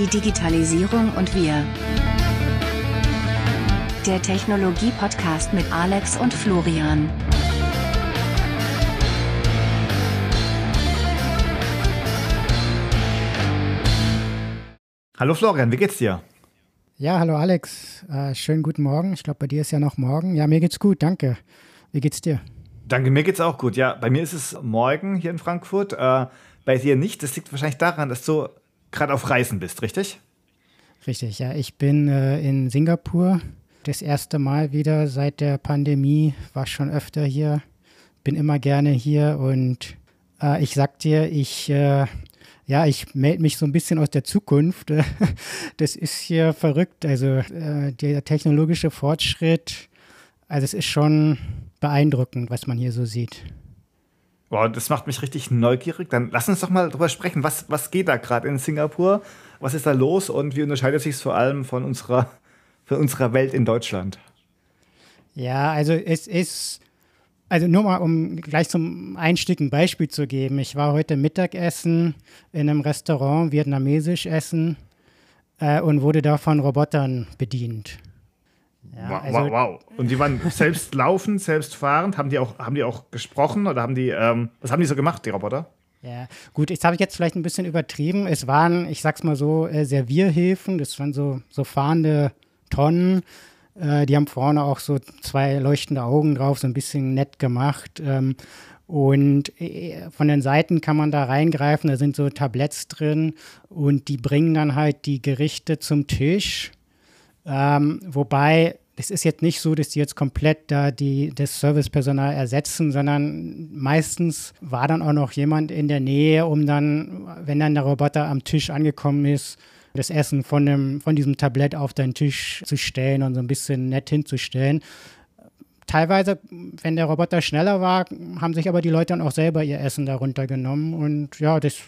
Die Digitalisierung und wir. Der Technologie-Podcast mit Alex und Florian. Hallo Florian, wie geht's dir? Ja, hallo Alex. Äh, schönen guten Morgen. Ich glaube, bei dir ist ja noch morgen. Ja, mir geht's gut, danke. Wie geht's dir? Danke, mir geht's auch gut. Ja, bei mir ist es morgen hier in Frankfurt. Äh, bei dir nicht. Das liegt wahrscheinlich daran, dass du gerade auf Reisen bist, richtig? Richtig, ja. Ich bin äh, in Singapur. Das erste Mal wieder seit der Pandemie. War schon öfter hier. Bin immer gerne hier und äh, ich sag dir, ich äh, ja, ich melde mich so ein bisschen aus der Zukunft. Das ist hier verrückt. Also äh, der technologische Fortschritt, also es ist schon beeindruckend, was man hier so sieht. Boah, das macht mich richtig neugierig. Dann lass uns doch mal drüber sprechen. Was, was geht da gerade in Singapur? Was ist da los und wie unterscheidet sich es vor allem von unserer, von unserer Welt in Deutschland? Ja, also es ist, also nur mal, um gleich zum Einstieg ein Beispiel zu geben. Ich war heute Mittagessen in einem Restaurant, vietnamesisch essen, äh, und wurde da von Robotern bedient. Ja, wow, also, wow, wow, Und die waren selbst laufend, selbst fahrend. Haben die auch, haben die auch gesprochen oder haben die, ähm, was haben die so gemacht, die Roboter? Ja, gut, jetzt habe ich jetzt vielleicht ein bisschen übertrieben. Es waren, ich sag's mal so, äh, Servierhilfen, das waren so, so fahrende Tonnen. Äh, die haben vorne auch so zwei leuchtende Augen drauf, so ein bisschen nett gemacht. Ähm, und äh, von den Seiten kann man da reingreifen, da sind so Tabletts drin und die bringen dann halt die Gerichte zum Tisch. Ähm, wobei es ist jetzt nicht so, dass die jetzt komplett da die, das Servicepersonal ersetzen, sondern meistens war dann auch noch jemand in der Nähe, um dann, wenn dann der Roboter am Tisch angekommen ist, das Essen von, dem, von diesem Tablett auf deinen Tisch zu stellen und so ein bisschen nett hinzustellen. Teilweise, wenn der Roboter schneller war, haben sich aber die Leute dann auch selber ihr Essen darunter genommen. Und ja, das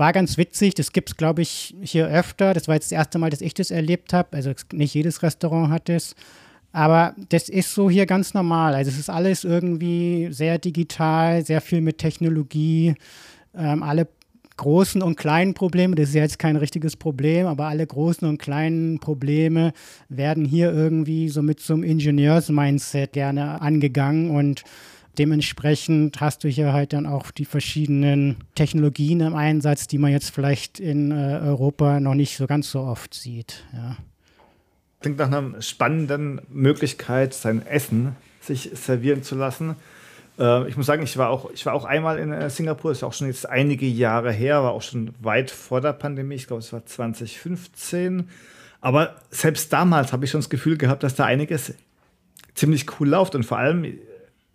war ganz witzig. Das gibt es, glaube ich, hier öfter. Das war jetzt das erste Mal, dass ich das erlebt habe. Also nicht jedes Restaurant hat es. Aber das ist so hier ganz normal. Also es ist alles irgendwie sehr digital, sehr viel mit Technologie. Ähm, alle großen und kleinen Probleme, das ist jetzt kein richtiges Problem, aber alle großen und kleinen Probleme werden hier irgendwie so mit so einem Ingenieurs-Mindset gerne angegangen und Dementsprechend hast du hier halt dann auch die verschiedenen Technologien im Einsatz, die man jetzt vielleicht in äh, Europa noch nicht so ganz so oft sieht. Ja. Klingt nach einer spannenden Möglichkeit, sein Essen sich servieren zu lassen. Äh, ich muss sagen, ich war auch, ich war auch einmal in äh, Singapur, ist auch schon jetzt einige Jahre her, war auch schon weit vor der Pandemie, ich glaube, es war 2015. Aber selbst damals habe ich schon das Gefühl gehabt, dass da einiges ziemlich cool läuft und vor allem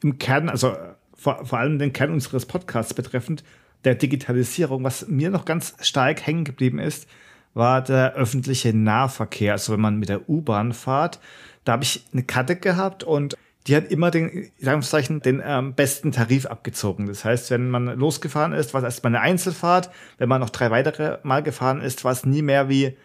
im Kern, also vor, vor allem den Kern unseres Podcasts betreffend, der Digitalisierung, was mir noch ganz stark hängen geblieben ist, war der öffentliche Nahverkehr. Also wenn man mit der U-Bahn fährt, da habe ich eine Karte gehabt und die hat immer den, Anführungszeichen, den ähm, besten Tarif abgezogen. Das heißt, wenn man losgefahren ist, war es erstmal eine Einzelfahrt. Wenn man noch drei weitere Mal gefahren ist, war es nie mehr wie,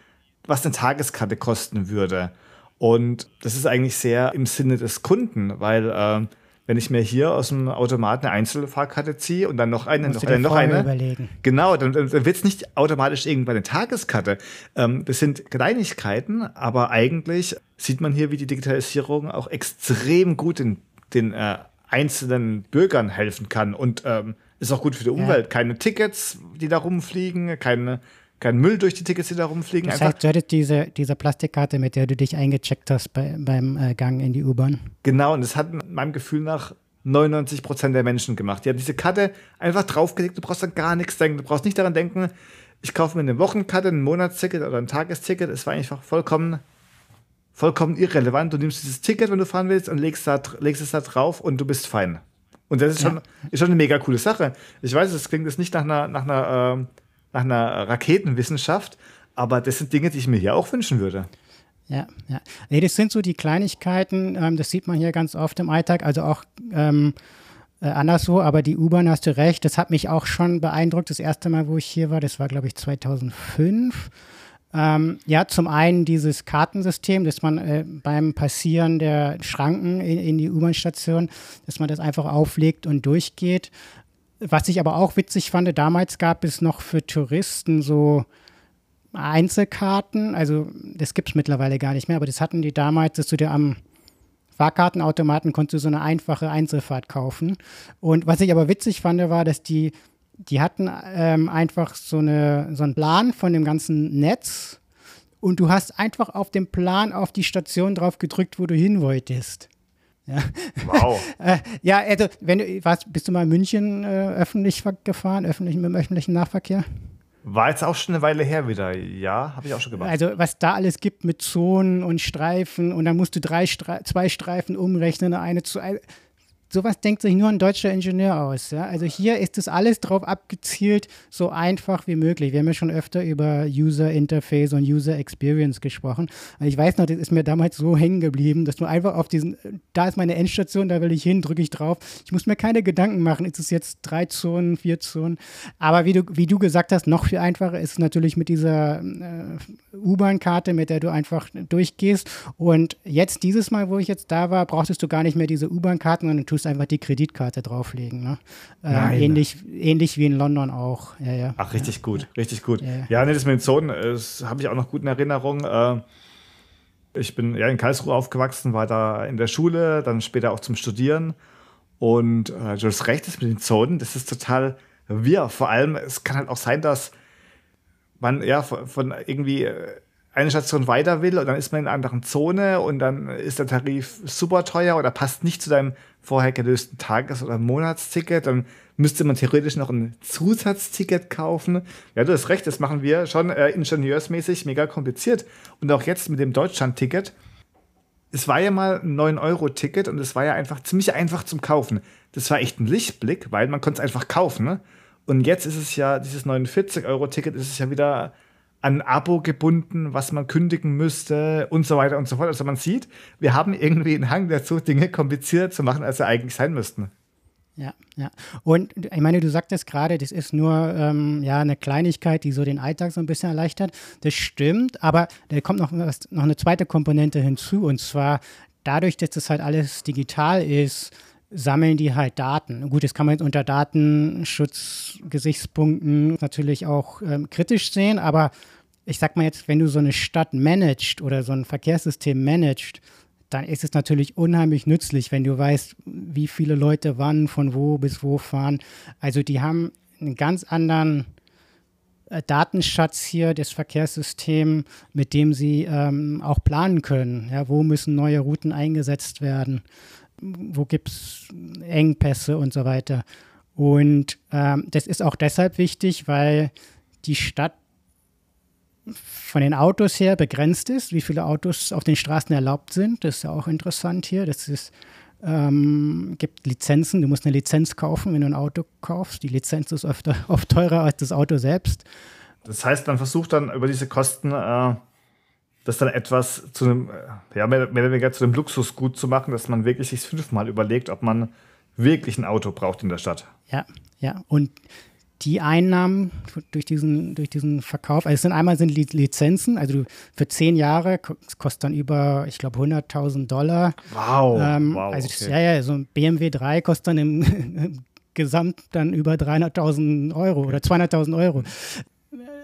was eine Tageskarte kosten würde. Und das ist eigentlich sehr im Sinne des Kunden, weil äh, wenn ich mir hier aus dem Automaten eine Einzelfahrkarte ziehe und dann noch eine, noch eine, noch eine. Überlegen. Genau, dann, dann wird es nicht automatisch irgendwann eine Tageskarte. Ähm, das sind Kleinigkeiten, aber eigentlich sieht man hier, wie die Digitalisierung auch extrem gut den, den äh, einzelnen Bürgern helfen kann und ähm, ist auch gut für die Umwelt. Ja. Keine Tickets, die da rumfliegen, keine kein Müll durch die Tickets, die da rumfliegen. Das heißt, du hattest diese, diese Plastikkarte, mit der du dich eingecheckt hast bei, beim äh, Gang in die U-Bahn. Genau, und das hat meinem Gefühl nach 99 Prozent der Menschen gemacht. Die haben diese Karte einfach draufgelegt, du brauchst an gar nichts denken. Du brauchst nicht daran denken, ich kaufe mir eine Wochenkarte, ein Monatsticket oder ein Tagesticket. Es war einfach vollkommen, vollkommen irrelevant. Du nimmst dieses Ticket, wenn du fahren willst, und legst, da, legst es da drauf und du bist fein. Und das ist, ja. schon, ist schon eine mega coole Sache. Ich weiß, es klingt jetzt nicht nach einer, nach einer äh, nach einer Raketenwissenschaft, aber das sind Dinge, die ich mir hier auch wünschen würde. Ja, ja. Nee, das sind so die Kleinigkeiten, ähm, das sieht man hier ganz oft im Alltag, also auch ähm, äh, anderswo, aber die U-Bahn hast du recht, das hat mich auch schon beeindruckt. Das erste Mal, wo ich hier war, das war, glaube ich, 2005. Ähm, ja, zum einen dieses Kartensystem, dass man äh, beim Passieren der Schranken in, in die U-Bahn-Station, dass man das einfach auflegt und durchgeht. Was ich aber auch witzig fand, damals gab es noch für Touristen so Einzelkarten, also das gibt es mittlerweile gar nicht mehr, aber das hatten die damals, dass du dir am Fahrkartenautomaten konntest du so eine einfache Einzelfahrt kaufen. Und was ich aber witzig fand, war, dass die, die hatten ähm, einfach so, eine, so einen Plan von dem ganzen Netz und du hast einfach auf dem Plan auf die Station drauf gedrückt, wo du hin wolltest. Ja. Wow. äh, ja, also, wenn du, warst, bist du mal in München äh, öffentlich gefahren, öffentlich, mit dem öffentlichen Nahverkehr? War jetzt auch schon eine Weile her wieder. Ja, habe ich auch schon gemacht. Also, was da alles gibt mit Zonen und Streifen und dann musst du drei Stre zwei Streifen umrechnen, eine zu. Ein, sowas denkt sich nur ein deutscher Ingenieur aus. Ja? Also hier ist das alles drauf abgezielt, so einfach wie möglich. Wir haben ja schon öfter über User Interface und User Experience gesprochen. Und ich weiß noch, das ist mir damals so hängen geblieben, dass du einfach auf diesen, da ist meine Endstation, da will ich hin, drücke ich drauf. Ich muss mir keine Gedanken machen, ist es jetzt drei Zonen, vier Zonen. Aber wie du, wie du gesagt hast, noch viel einfacher ist es natürlich mit dieser äh, U-Bahn-Karte, mit der du einfach durchgehst. Und jetzt, dieses Mal, wo ich jetzt da war, brauchtest du gar nicht mehr diese U-Bahn-Karten, sondern tust musst einfach die Kreditkarte drauflegen. Ne? Äh, ähnlich, ähnlich wie in London auch. Ja, ja. Ach, richtig gut, richtig gut. Ja, ja nee, das mit den Zonen, das habe ich auch noch gut in Erinnerung. Äh, ich bin ja in Karlsruhe aufgewachsen, war da in der Schule, dann später auch zum Studieren. Und äh, du hast recht, das mit den Zonen, das ist total wir. Vor allem, es kann halt auch sein, dass man ja von, von irgendwie äh, eine Station weiter will und dann ist man in einer anderen Zone und dann ist der Tarif super teuer oder passt nicht zu deinem vorher gelösten Tages- oder Monatsticket, dann müsste man theoretisch noch ein Zusatzticket kaufen. Ja, du hast recht, das machen wir schon äh, ingenieursmäßig mega kompliziert. Und auch jetzt mit dem Deutschland-Ticket. Es war ja mal ein 9-Euro-Ticket und es war ja einfach ziemlich einfach zum Kaufen. Das war echt ein Lichtblick, weil man konnte es einfach kaufen. Ne? Und jetzt ist es ja, dieses 49-Euro-Ticket ist es ja wieder an Abo gebunden, was man kündigen müsste und so weiter und so fort. Also man sieht, wir haben irgendwie einen Hang dazu, Dinge komplizierter zu machen, als sie eigentlich sein müssten. Ja, ja. Und ich meine, du sagtest gerade, das ist nur ähm, ja, eine Kleinigkeit, die so den Alltag so ein bisschen erleichtert. Das stimmt, aber da kommt noch, was, noch eine zweite Komponente hinzu und zwar dadurch, dass das halt alles digital ist, sammeln die halt Daten. Gut, das kann man jetzt unter Datenschutzgesichtspunkten natürlich auch ähm, kritisch sehen, aber ich sag mal jetzt, wenn du so eine Stadt managst oder so ein Verkehrssystem managst, dann ist es natürlich unheimlich nützlich, wenn du weißt, wie viele Leute wann, von wo bis wo fahren. Also die haben einen ganz anderen äh, Datenschatz hier, das Verkehrssystem, mit dem sie ähm, auch planen können. Ja, wo müssen neue Routen eingesetzt werden? Wo gibt es Engpässe und so weiter. Und ähm, das ist auch deshalb wichtig, weil die Stadt von den Autos her begrenzt ist, wie viele Autos auf den Straßen erlaubt sind. Das ist ja auch interessant hier. Das ist, ähm, gibt Lizenzen. Du musst eine Lizenz kaufen, wenn du ein Auto kaufst. Die Lizenz ist öfter, oft teurer als das Auto selbst. Das heißt, man versucht dann über diese Kosten äh, das dann etwas zu einem, äh, ja, mehr, mehr oder weniger zu einem Luxusgut zu machen, dass man wirklich sich fünfmal überlegt, ob man wirklich ein Auto braucht in der Stadt. Ja, ja. Und die Einnahmen durch diesen, durch diesen Verkauf, also es sind einmal sind Lizenzen, also für zehn Jahre kostet dann über, ich glaube, 100.000 Dollar. Wow. Ähm, wow also das, ja, ja, so ein BMW 3 kostet dann im Gesamt dann über 300.000 Euro oder 200.000 Euro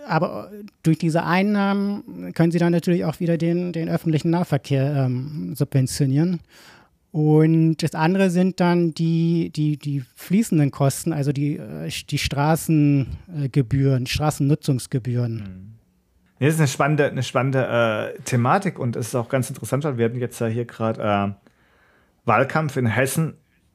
aber durch diese Einnahmen können sie dann natürlich auch wieder den, den öffentlichen Nahverkehr ähm, subventionieren. Und das andere sind dann die, die, die fließenden Kosten, also die, äh, die Straßengebühren, Straßennutzungsgebühren. Mhm. Das ist eine spannende, eine spannende äh, Thematik und es ist auch ganz interessant, weil wir hatten jetzt ja hier gerade äh, Wahlkampf in Hessen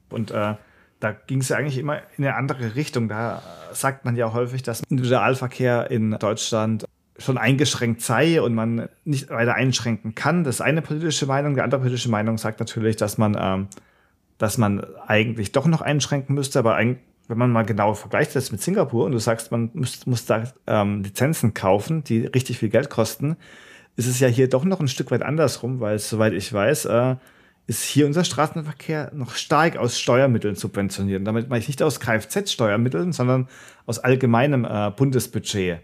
und äh, da ging es ja eigentlich immer in eine andere Richtung. Da sagt man ja häufig, dass Individualverkehr in Deutschland schon eingeschränkt sei und man nicht weiter einschränken kann. Das ist eine politische Meinung. Die andere politische Meinung sagt natürlich, dass man, ähm, dass man eigentlich doch noch einschränken müsste. Aber ein, wenn man mal genau vergleicht das mit Singapur und du sagst, man muss, muss da ähm, Lizenzen kaufen, die richtig viel Geld kosten, ist es ja hier doch noch ein Stück weit andersrum, weil soweit ich weiß, äh, ist hier unser Straßenverkehr noch stark aus Steuermitteln subventioniert. Und damit meine ich nicht aus Kfz-Steuermitteln, sondern aus allgemeinem äh, Bundesbudget.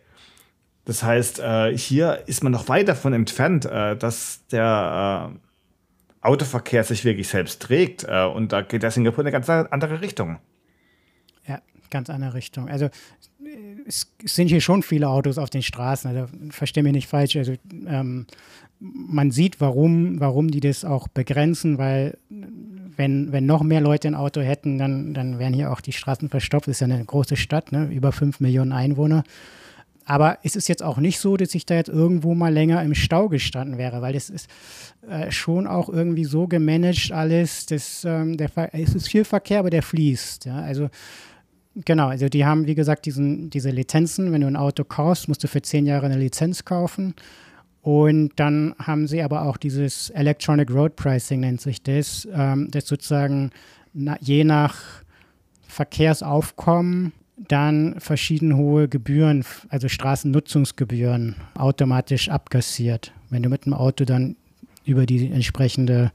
Das heißt, äh, hier ist man noch weit davon entfernt, äh, dass der äh, Autoverkehr sich wirklich selbst trägt. Äh, und da geht der Singapur in eine ganz andere Richtung. Ja, ganz andere Richtung. Also es sind hier schon viele Autos auf den Straßen, also verstehe mich nicht falsch. Also ähm, man sieht, warum, warum die das auch begrenzen, weil wenn, wenn noch mehr Leute ein Auto hätten, dann, dann wären hier auch die Straßen verstopft. Das ist ja eine große Stadt, ne? über fünf Millionen Einwohner. Aber es ist jetzt auch nicht so, dass ich da jetzt irgendwo mal länger im Stau gestanden wäre, weil das ist äh, schon auch irgendwie so gemanagt alles. Dass, ähm, der, es ist viel Verkehr, aber der fließt. Ja? Also genau, also die haben, wie gesagt, diesen, diese Lizenzen. Wenn du ein Auto kaufst, musst du für zehn Jahre eine Lizenz kaufen. Und dann haben sie aber auch dieses Electronic Road Pricing, nennt sich das, ähm, das sozusagen na, je nach Verkehrsaufkommen dann verschieden hohe Gebühren, also Straßennutzungsgebühren, automatisch abkassiert, wenn du mit dem Auto dann über die entsprechende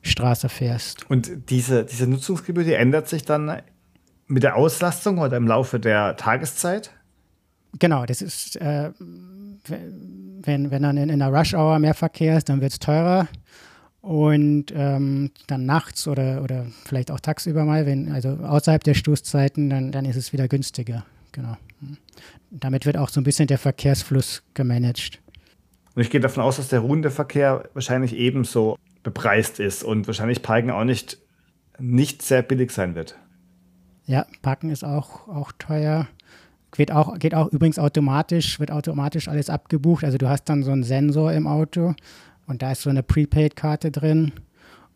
Straße fährst. Und diese, diese Nutzungsgebühr, die ändert sich dann mit der Auslastung oder im Laufe der Tageszeit? Genau, das ist, äh, wenn, wenn dann in, in einer Rush-Hour mehr Verkehr ist, dann wird es teurer. Und ähm, dann nachts oder, oder vielleicht auch tagsüber mal, wenn, also außerhalb der Stoßzeiten, dann, dann ist es wieder günstiger. Genau. Damit wird auch so ein bisschen der Verkehrsfluss gemanagt. Und ich gehe davon aus, dass der ruhende Verkehr wahrscheinlich ebenso bepreist ist und wahrscheinlich Parken auch nicht, nicht sehr billig sein wird. Ja, Parken ist auch, auch teuer. Geht auch, geht auch übrigens automatisch, wird automatisch alles abgebucht. Also du hast dann so einen Sensor im Auto und da ist so eine Prepaid-Karte drin.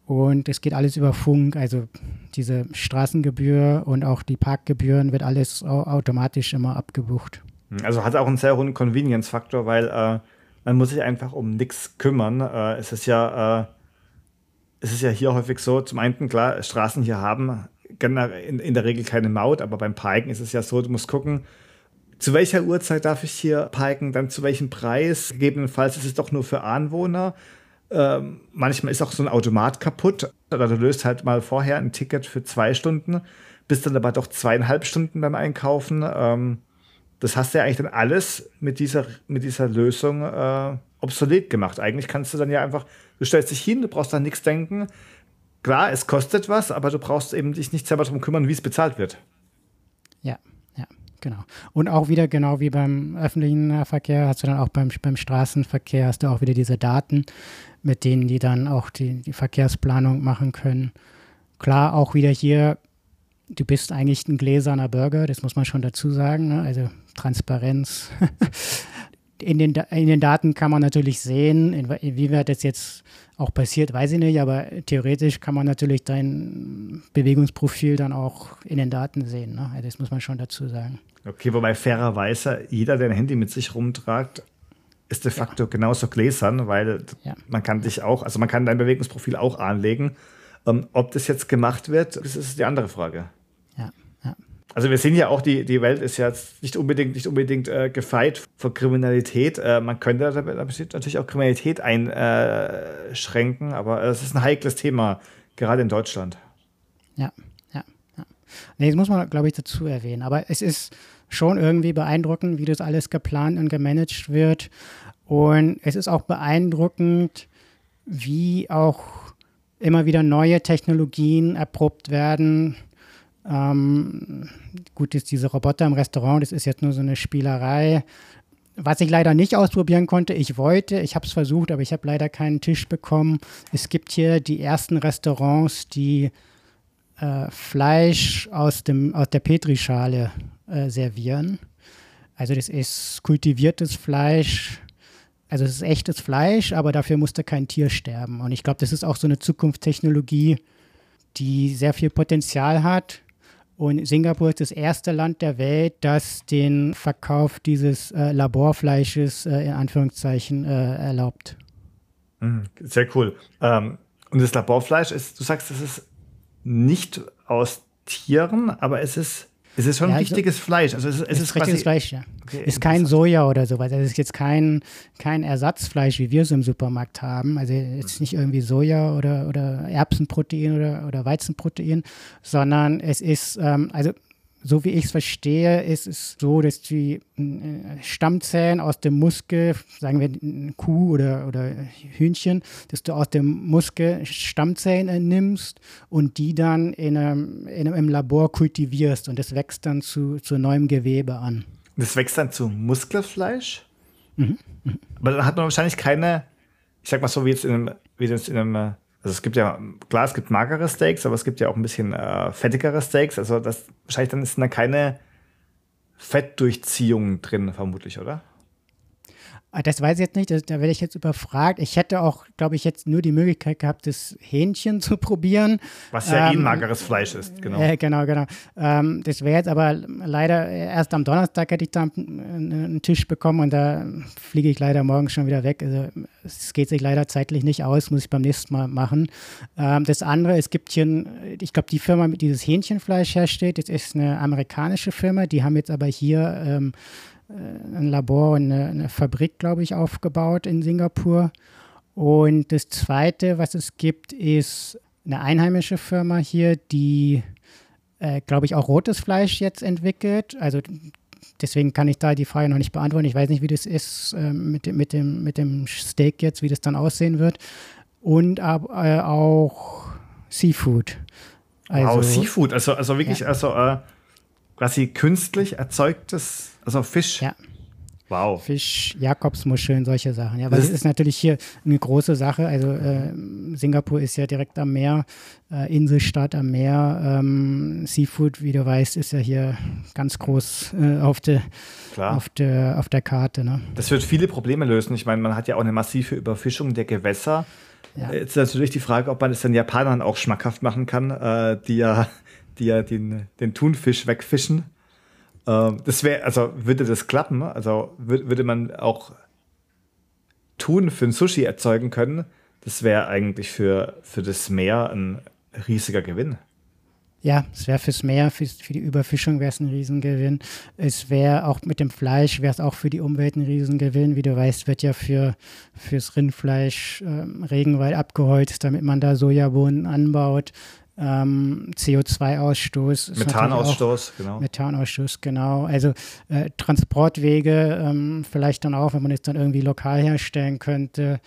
Und es geht alles über Funk, also diese Straßengebühr und auch die Parkgebühren wird alles automatisch immer abgebucht. Also hat auch einen sehr hohen Convenience-Faktor, weil äh, man muss sich einfach um nichts kümmern. Äh, es ist ja, äh, es ist ja hier häufig so, zum einen klar, Straßen hier haben in, der Regel keine Maut, aber beim Parken ist es ja so, du musst gucken, zu welcher Uhrzeit darf ich hier parken, dann zu welchem Preis. Gegebenenfalls ist es doch nur für Anwohner. Ähm, manchmal ist auch so ein Automat kaputt. Oder du löst halt mal vorher ein Ticket für zwei Stunden, bist dann aber doch zweieinhalb Stunden beim Einkaufen. Ähm, das hast du ja eigentlich dann alles mit dieser, mit dieser Lösung äh, obsolet gemacht. Eigentlich kannst du dann ja einfach, du stellst dich hin, du brauchst dann nichts denken. Klar, es kostet was, aber du brauchst eben dich nicht selber darum kümmern, wie es bezahlt wird. Ja, ja, genau. Und auch wieder genau wie beim öffentlichen Verkehr hast du dann auch beim, beim Straßenverkehr hast du auch wieder diese Daten, mit denen die dann auch die, die Verkehrsplanung machen können. Klar, auch wieder hier, du bist eigentlich ein gläserner Bürger, das muss man schon dazu sagen. Ne? Also Transparenz. in, den, in den Daten kann man natürlich sehen, inwieweit das jetzt auch passiert, weiß ich nicht, aber theoretisch kann man natürlich dein Bewegungsprofil dann auch in den Daten sehen. Ne? Also das muss man schon dazu sagen. Okay, wobei fairerweise jeder, der ein Handy mit sich rumtragt, ist de facto ja. genauso gläsern, weil ja. man kann dich auch, also man kann dein Bewegungsprofil auch anlegen. Ähm, ob das jetzt gemacht wird, das ist die andere Frage. Also wir sehen ja auch, die, die Welt ist jetzt nicht unbedingt, nicht unbedingt äh, gefeit vor Kriminalität. Äh, man könnte natürlich auch Kriminalität einschränken, aber es ist ein heikles Thema, gerade in Deutschland. Ja, ja, ja. Nee, das muss man, glaube ich, dazu erwähnen. Aber es ist schon irgendwie beeindruckend, wie das alles geplant und gemanagt wird. Und es ist auch beeindruckend, wie auch immer wieder neue Technologien erprobt werden, ähm, gut, ist diese Roboter im Restaurant, das ist jetzt nur so eine Spielerei. Was ich leider nicht ausprobieren konnte, ich wollte, ich habe es versucht, aber ich habe leider keinen Tisch bekommen. Es gibt hier die ersten Restaurants, die äh, Fleisch aus, dem, aus der Petrischale äh, servieren. Also das ist kultiviertes Fleisch, also es ist echtes Fleisch, aber dafür musste kein Tier sterben. Und ich glaube, das ist auch so eine Zukunftstechnologie, die sehr viel Potenzial hat und Singapur ist das erste Land der Welt, das den Verkauf dieses äh, Laborfleisches äh, in Anführungszeichen äh, erlaubt. Mhm, sehr cool. Ähm, und das Laborfleisch ist, du sagst, es ist nicht aus Tieren, aber es ist es ist schon ja, richtiges also, Fleisch. Also es, es ist, ist richtiges Fleisch, ja. Okay, ist kein Soja oder sowas. Es ist jetzt kein, kein Ersatzfleisch, wie wir es im Supermarkt haben. Also es ist nicht irgendwie Soja oder, oder Erbsenprotein oder, oder Weizenprotein, sondern es ist, ähm, also so wie ich es verstehe, ist es so, dass die äh, Stammzellen aus dem Muskel, sagen wir Kuh oder, oder Hühnchen, dass du aus dem Muskel Stammzellen entnimmst und die dann in einem, in einem, im Labor kultivierst und das wächst dann zu, zu neuem Gewebe an. Das wächst dann zu Muskelfleisch? Mhm. Mhm. Aber dann hat man wahrscheinlich keine, ich sag mal so, wie jetzt in einem, wie jetzt in einem, also es gibt ja, klar, es gibt magere Steaks, aber es gibt ja auch ein bisschen äh, fettigere Steaks. Also das wahrscheinlich dann ist da keine Fettdurchziehung drin, vermutlich, oder? Ah, das weiß ich jetzt nicht, da werde ich jetzt überfragt. Ich hätte auch, glaube ich, jetzt nur die Möglichkeit gehabt, das Hähnchen zu probieren. Was ja ähm, eh ein mageres Fleisch ist, genau. Äh, genau, genau. Ähm, das wäre jetzt aber leider erst am Donnerstag hätte ich da einen Tisch bekommen und da fliege ich leider morgen schon wieder weg. Also es geht sich leider zeitlich nicht aus, muss ich beim nächsten Mal machen. Ähm, das andere, es gibt hier, ich glaube, die Firma, die dieses Hähnchenfleisch herstellt, das ist eine amerikanische Firma, die haben jetzt aber hier ähm, äh, ein Labor und eine, eine Fabrik, glaube ich, aufgebaut in Singapur. Und das Zweite, was es gibt, ist eine einheimische Firma hier, die, äh, glaube ich, auch rotes Fleisch jetzt entwickelt. Also deswegen kann ich da die Frage noch nicht beantworten. Ich weiß nicht, wie das ist äh, mit, dem, mit, dem, mit dem Steak jetzt, wie das dann aussehen wird. Und aber äh, auch Seafood. Also, wow, Seafood, also, also wirklich, ja. also äh, quasi künstlich erzeugtes, also Fisch. Ja. Wow. Fisch, Jakobsmuscheln, solche Sachen. Ja, weil das, das ist natürlich hier eine große Sache. Also äh, Singapur ist ja direkt am Meer, äh, Inselstadt am Meer. Ähm, Seafood, wie du weißt, ist ja hier ganz groß äh, auf, de, auf, de, auf der Karte. Ne? Das wird viele Probleme lösen. Ich meine, man hat ja auch eine massive Überfischung der Gewässer. Ja. Jetzt ist natürlich die Frage, ob man es den Japanern auch schmackhaft machen kann, äh, die ja die ja den, den Thunfisch wegfischen. Ähm, das wäre, also würde das klappen, also würde man auch Thun für ein Sushi erzeugen können, das wäre eigentlich für, für das Meer ein riesiger Gewinn. Ja, es wäre fürs Meer, für, für die Überfischung wäre es ein Riesengewinn. Es wäre auch mit dem Fleisch, wäre es auch für die Umwelt ein Riesengewinn. Wie du weißt, wird ja für, fürs Rindfleisch äh, Regenwald abgeholzt, damit man da Sojabohnen anbaut ähm, CO2-Ausstoß. Methanausstoß, genau. Methanausstoß, genau. Also äh, Transportwege ähm, vielleicht dann auch, wenn man es dann irgendwie lokal herstellen könnte.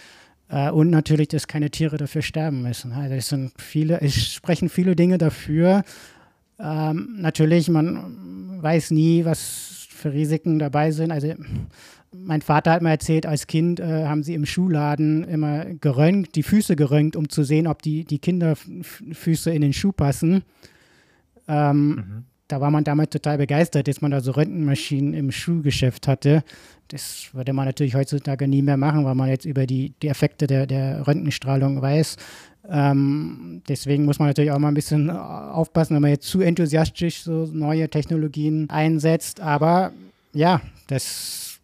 Äh, und natürlich, dass keine Tiere dafür sterben müssen. Also es sind viele, es sprechen viele Dinge dafür. Ähm, natürlich, man weiß nie, was für Risiken dabei sind. Also mein Vater hat mir erzählt, als Kind äh, haben sie im Schuhladen immer geröntgt, die Füße geröntgt, um zu sehen, ob die, die Kinderfüße in den Schuh passen. Ähm, mhm. Da war man damals total begeistert, dass man da so Röntgenmaschinen im Schuhgeschäft hatte. Das würde man natürlich heutzutage nie mehr machen, weil man jetzt über die, die Effekte der, der Röntgenstrahlung weiß. Ähm, deswegen muss man natürlich auch mal ein bisschen aufpassen, wenn man jetzt zu enthusiastisch so neue Technologien einsetzt. Aber ja, das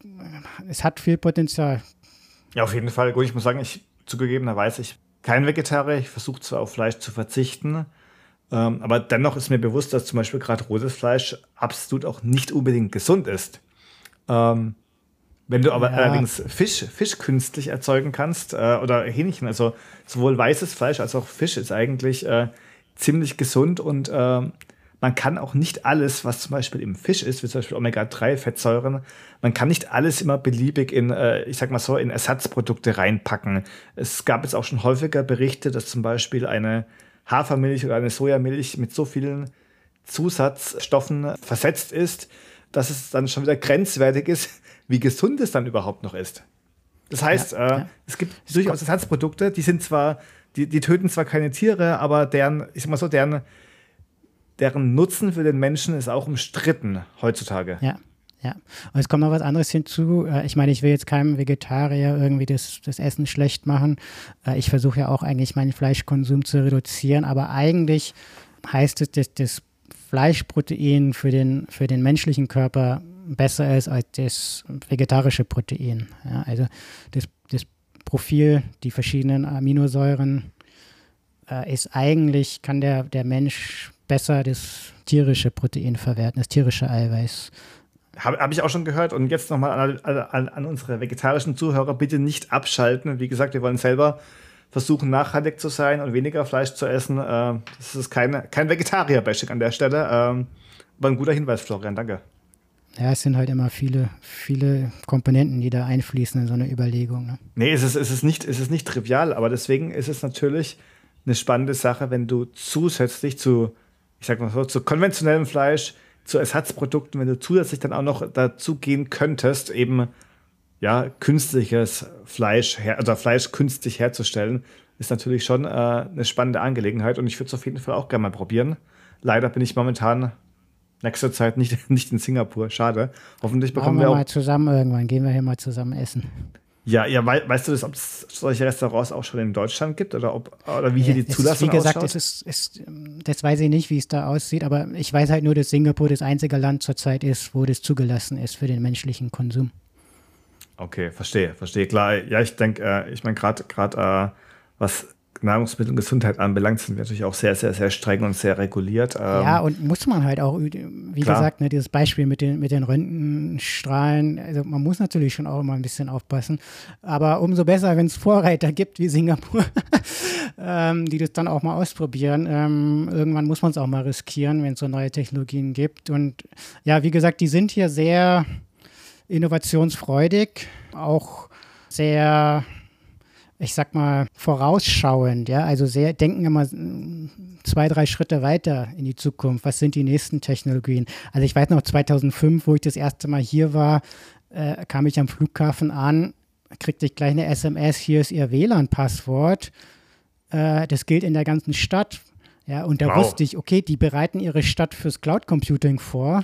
es hat viel Potenzial. Ja, auf jeden Fall. Gut, ich muss sagen, ich zugegebenerweise, ich kein Vegetarier, ich versuche zwar auf Fleisch zu verzichten, ähm, aber dennoch ist mir bewusst, dass zum Beispiel gerade rotes Fleisch absolut auch nicht unbedingt gesund ist. Ähm, wenn du aber ja. allerdings Fisch, Fisch künstlich erzeugen kannst äh, oder Hähnchen, also sowohl weißes Fleisch als auch Fisch ist eigentlich äh, ziemlich gesund und äh, man kann auch nicht alles, was zum Beispiel im Fisch ist, wie zum Beispiel Omega-3-Fettsäuren, man kann nicht alles immer beliebig in, äh, ich sag mal so, in Ersatzprodukte reinpacken. Es gab jetzt auch schon häufiger Berichte, dass zum Beispiel eine Hafermilch oder eine Sojamilch mit so vielen Zusatzstoffen versetzt ist, dass es dann schon wieder grenzwertig ist, wie gesund es dann überhaupt noch ist. Das heißt, ja, äh, ja. es gibt durchaus Ersatzprodukte, die sind zwar, die, die töten zwar keine Tiere, aber deren, ich sag mal so, deren deren Nutzen für den Menschen ist auch umstritten heutzutage. Ja. Ja, und es kommt noch was anderes hinzu. Äh, ich meine, ich will jetzt keinem Vegetarier irgendwie das, das Essen schlecht machen. Äh, ich versuche ja auch eigentlich meinen Fleischkonsum zu reduzieren, aber eigentlich heißt es, dass das Fleischprotein für den, für den menschlichen Körper besser ist als das vegetarische Protein. Ja, also das, das Profil, die verschiedenen Aminosäuren, äh, ist eigentlich, kann der, der Mensch besser das tierische Protein verwerten, das tierische Eiweiß. Habe hab ich auch schon gehört. Und jetzt nochmal an, an, an unsere vegetarischen Zuhörer, bitte nicht abschalten. Wie gesagt, wir wollen selber versuchen, nachhaltig zu sein und weniger Fleisch zu essen. Äh, das ist keine, kein Vegetarier-Bashing an der Stelle. Ähm, aber ein guter Hinweis, Florian, danke. Ja, es sind halt immer viele, viele Komponenten, die da einfließen in so eine Überlegung. Ne? Nee, es ist, es, ist nicht, es ist nicht trivial, aber deswegen ist es natürlich eine spannende Sache, wenn du zusätzlich zu ich sag mal so, zu konventionellem Fleisch zu Ersatzprodukten, wenn du zusätzlich dann auch noch dazu gehen könntest, eben ja, künstliches Fleisch, her also Fleisch künstlich herzustellen, ist natürlich schon äh, eine spannende Angelegenheit und ich würde es auf jeden Fall auch gerne mal probieren. Leider bin ich momentan nächste Zeit nicht, nicht in Singapur. Schade. Hoffentlich bekommen wir, wir auch. mal zusammen irgendwann. Gehen wir hier mal zusammen essen. Ja, ja, we weißt du das, ob es solche Restaurants auch schon in Deutschland gibt oder ob oder wie hier die Zulassung ist, Wie gesagt, es ist, ist, das weiß ich nicht, wie es da aussieht, aber ich weiß halt nur, dass Singapur das einzige Land zurzeit ist, wo das zugelassen ist für den menschlichen Konsum. Okay, verstehe, verstehe. Klar, ja, ich denke, äh, ich meine, gerade gerade äh, was Nahrungsmittel und Gesundheit anbelangt, sind wir natürlich auch sehr, sehr, sehr streng und sehr reguliert. ja, ähm, und muss man halt auch, wie klar. gesagt, ne, dieses Beispiel mit den, mit den Röntgenstrahlen, also man muss natürlich schon auch immer ein bisschen aufpassen. Aber umso besser, wenn es Vorreiter gibt wie Singapur, ähm, die das dann auch mal ausprobieren. Ähm, irgendwann muss man es auch mal riskieren, wenn es so neue Technologien gibt. Und ja, wie gesagt, die sind hier sehr innovationsfreudig, auch sehr ich sag mal, vorausschauend, ja, also sehr, denken immer zwei, drei Schritte weiter in die Zukunft. Was sind die nächsten Technologien? Also ich weiß noch, 2005, wo ich das erste Mal hier war, äh, kam ich am Flughafen an, kriegte ich gleich eine SMS, hier ist Ihr WLAN-Passwort. Äh, das gilt in der ganzen Stadt. Ja, und da wow. wusste ich, okay, die bereiten ihre Stadt fürs Cloud Computing vor,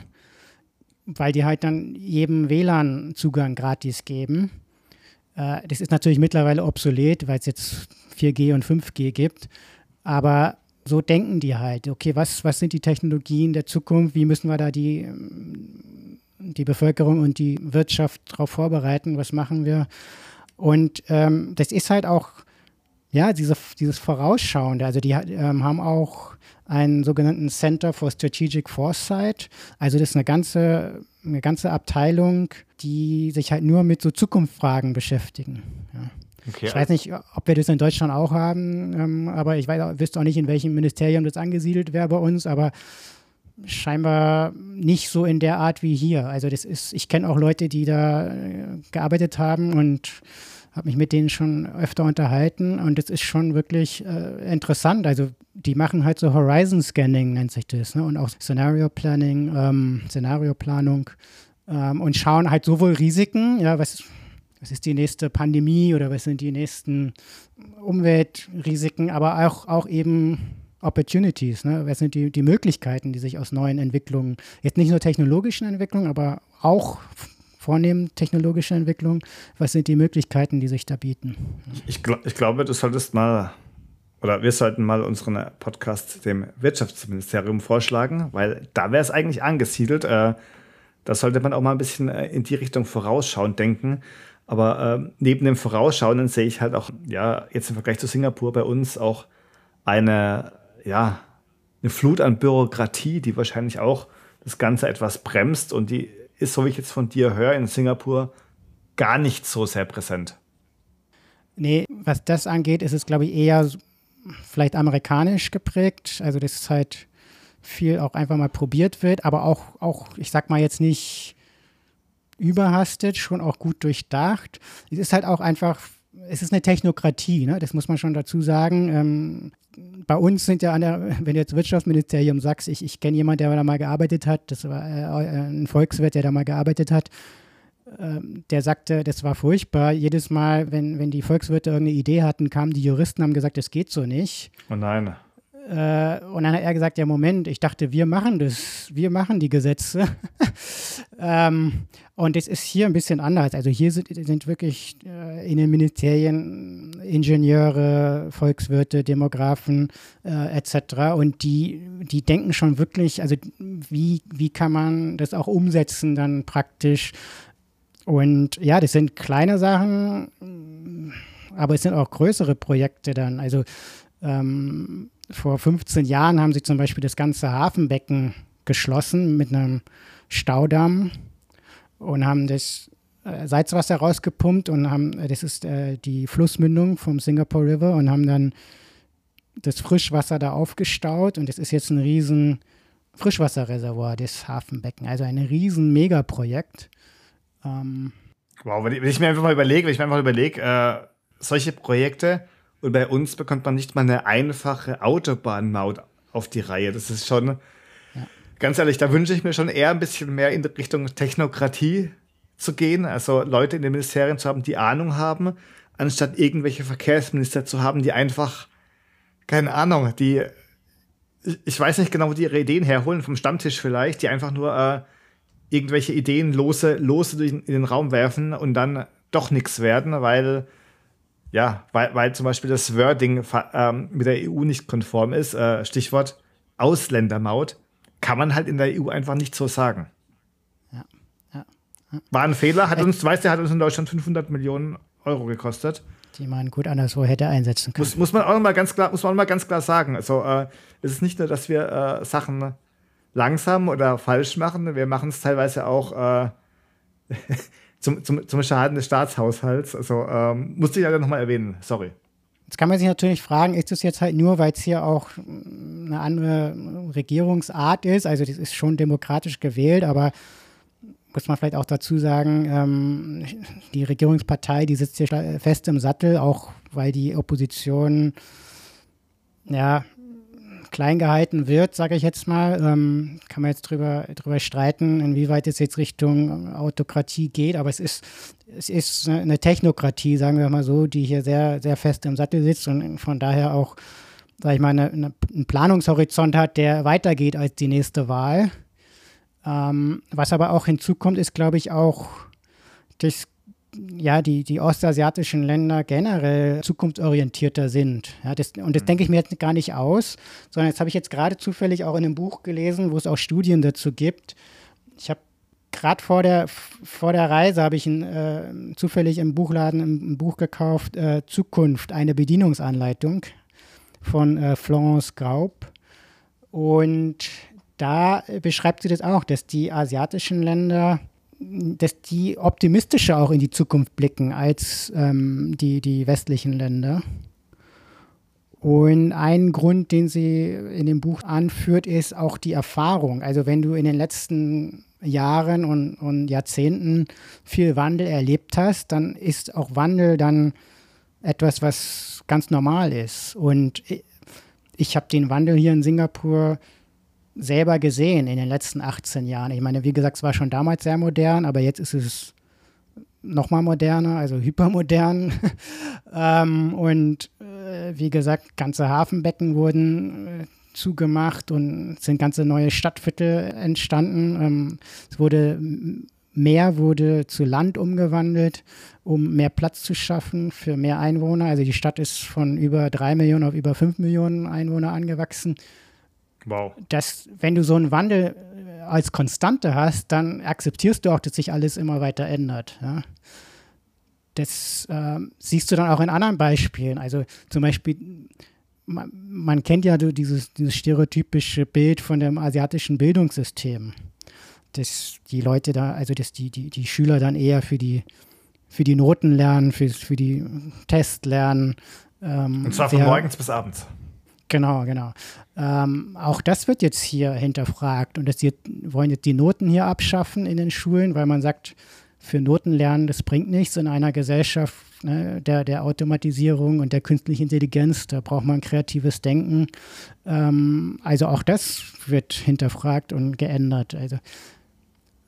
weil die halt dann jedem WLAN-Zugang gratis geben. Äh, das ist natürlich mittlerweile obsolet, weil es jetzt 4G und 5G gibt. Aber so denken die halt. Okay, was, was sind die Technologien der Zukunft? Wie müssen wir da die, die Bevölkerung und die Wirtschaft darauf vorbereiten? Was machen wir? Und ähm, das ist halt auch, ja, diese, dieses Vorausschauende. Also die ähm, haben auch einen sogenannten Center for Strategic Foresight. Also das ist eine ganze, eine ganze Abteilung, die sich halt nur mit so Zukunftsfragen beschäftigen. Ja. Okay, ich weiß nicht, ob wir das in Deutschland auch haben, ähm, aber ich weiß, wüsste auch nicht, in welchem Ministerium das angesiedelt wäre bei uns, aber scheinbar nicht so in der Art wie hier. Also das ist, ich kenne auch Leute, die da äh, gearbeitet haben und habe mich mit denen schon öfter unterhalten und es ist schon wirklich äh, interessant. Also die machen halt so Horizon Scanning, nennt sich das, ne? und auch Scenario Planning, ähm, Szenarioplanung ähm, und schauen halt sowohl Risiken, ja, was, was ist die nächste Pandemie oder was sind die nächsten Umweltrisiken, aber auch, auch eben Opportunities, ne? was sind die, die Möglichkeiten, die sich aus neuen Entwicklungen, jetzt nicht nur technologischen Entwicklungen, aber auch vornehmen, technologische Entwicklung? Was sind die Möglichkeiten, die sich da bieten? Ich, glaub, ich glaube, du solltest mal oder wir sollten mal unseren Podcast dem Wirtschaftsministerium vorschlagen, weil da wäre es eigentlich angesiedelt. Äh, da sollte man auch mal ein bisschen äh, in die Richtung vorausschauend denken. Aber äh, neben dem Vorausschauenden sehe ich halt auch, ja, jetzt im Vergleich zu Singapur bei uns auch eine, ja, eine Flut an Bürokratie, die wahrscheinlich auch das Ganze etwas bremst und die ist, so wie ich jetzt von dir höre, in Singapur gar nicht so sehr präsent. Nee, was das angeht, ist es, glaube ich, eher vielleicht amerikanisch geprägt. Also, dass es halt viel auch einfach mal probiert wird, aber auch, auch ich sag mal jetzt nicht überhastet, schon auch gut durchdacht. Es ist halt auch einfach, es ist eine Technokratie, ne? das muss man schon dazu sagen. Ähm, bei uns sind ja an der, wenn du jetzt Wirtschaftsministerium sagst, ich, ich kenne jemanden, der da mal gearbeitet hat, das war äh, ein Volkswirt, der da mal gearbeitet hat, der sagte, das war furchtbar. Jedes Mal, wenn, wenn die Volkswirte irgendeine Idee hatten, kamen die Juristen, haben gesagt, das geht so nicht. Oh nein. Äh, und dann hat er gesagt, ja Moment, ich dachte, wir machen das, wir machen die Gesetze. ähm, und es ist hier ein bisschen anders. Also hier sind, sind wirklich äh, in den Ministerien Ingenieure, Volkswirte, Demografen äh, etc. Und die, die denken schon wirklich, also wie, wie kann man das auch umsetzen dann praktisch. Und ja, das sind kleine Sachen, aber es sind auch größere Projekte dann. Also ähm, vor 15 Jahren haben sie zum Beispiel das ganze Hafenbecken geschlossen mit einem Staudamm und haben das äh, Salzwasser rausgepumpt und haben, äh, das ist äh, die Flussmündung vom Singapore River und haben dann das Frischwasser da aufgestaut und es ist jetzt ein riesen Frischwasserreservoir, das Hafenbecken. Also ein riesen Megaprojekt. Ähm, wow, wenn ich, mir einfach mal überlege, wenn ich mir einfach überlege, äh, solche Projekte und bei uns bekommt man nicht mal eine einfache Autobahnmaut auf die Reihe. Das ist schon, ja. ganz ehrlich, da wünsche ich mir schon eher ein bisschen mehr in Richtung Technokratie zu gehen, also Leute in den Ministerien zu haben, die Ahnung haben, anstatt irgendwelche Verkehrsminister zu haben, die einfach, keine Ahnung, die, ich weiß nicht genau, wo die ihre Ideen herholen, vom Stammtisch vielleicht, die einfach nur äh, irgendwelche Ideen lose, lose in den Raum werfen und dann doch nichts werden, weil ja, weil, weil zum Beispiel das Wording ähm, mit der EU nicht konform ist, äh, Stichwort Ausländermaut, kann man halt in der EU einfach nicht so sagen. Ja. ja. ja. War ein Fehler, hat uns, weißt du, hat uns in Deutschland 500 Millionen Euro gekostet. Die man gut anderswo hätte einsetzen können. Muss, muss man auch noch mal ganz klar, muss man auch mal ganz klar sagen. Also äh, es ist nicht nur, dass wir äh, Sachen langsam oder falsch machen, wir machen es teilweise auch äh, zum, zum, zum Schaden des Staatshaushalts. Also ähm, musste ich ja noch mal erwähnen, sorry. Jetzt kann man sich natürlich fragen, ist das jetzt halt nur, weil es hier auch eine andere Regierungsart ist? Also das ist schon demokratisch gewählt, aber muss man vielleicht auch dazu sagen, ähm, die Regierungspartei, die sitzt hier fest im Sattel, auch weil die Opposition ja klein gehalten wird, sage ich jetzt mal. Ähm, kann man jetzt drüber, drüber streiten, inwieweit es jetzt Richtung Autokratie geht, aber es ist, es ist eine Technokratie, sagen wir mal so, die hier sehr, sehr fest im Sattel sitzt und von daher auch, sage ich mal, eine, eine, einen Planungshorizont hat, der weitergeht als die nächste Wahl. Ähm, was aber auch hinzukommt, ist, glaube ich, auch das ja, die, die ostasiatischen Länder generell zukunftsorientierter sind. Ja, das, und das mhm. denke ich mir jetzt gar nicht aus, sondern jetzt habe ich jetzt gerade zufällig auch in einem Buch gelesen, wo es auch Studien dazu gibt. Ich habe gerade vor der, vor der Reise habe ich ein, äh, zufällig im Buchladen ein, ein Buch gekauft, äh, Zukunft, eine Bedienungsanleitung von äh, Florence Graub. Und da beschreibt sie das auch, dass die asiatischen Länder dass die optimistischer auch in die Zukunft blicken als ähm, die, die westlichen Länder. Und ein Grund, den sie in dem Buch anführt, ist auch die Erfahrung. Also wenn du in den letzten Jahren und, und Jahrzehnten viel Wandel erlebt hast, dann ist auch Wandel dann etwas, was ganz normal ist. Und ich habe den Wandel hier in Singapur selber gesehen in den letzten 18 Jahren. Ich meine, wie gesagt, es war schon damals sehr modern, aber jetzt ist es nochmal moderner, also hypermodern. ähm, und äh, wie gesagt, ganze Hafenbecken wurden äh, zugemacht und sind ganze neue Stadtviertel entstanden. Ähm, es wurde Meer wurde zu Land umgewandelt, um mehr Platz zu schaffen für mehr Einwohner. Also die Stadt ist von über drei Millionen auf über fünf Millionen Einwohner angewachsen. Wow. Dass, wenn du so einen Wandel äh, als Konstante hast, dann akzeptierst du auch, dass sich alles immer weiter ändert. Ja? Das äh, siehst du dann auch in anderen Beispielen. Also zum Beispiel, man, man kennt ja dieses, dieses stereotypische Bild von dem asiatischen Bildungssystem. Dass die Leute da, also dass die, die, die Schüler dann eher für die, für die Noten lernen, für, für die Tests lernen. Ähm, Und zwar von morgens bis abends. Genau, genau. Ähm, auch das wird jetzt hier hinterfragt und das wollen jetzt die Noten hier abschaffen in den Schulen, weil man sagt, für Notenlernen, das bringt nichts in einer Gesellschaft ne, der, der Automatisierung und der künstlichen Intelligenz. Da braucht man kreatives Denken. Ähm, also auch das wird hinterfragt und geändert. Also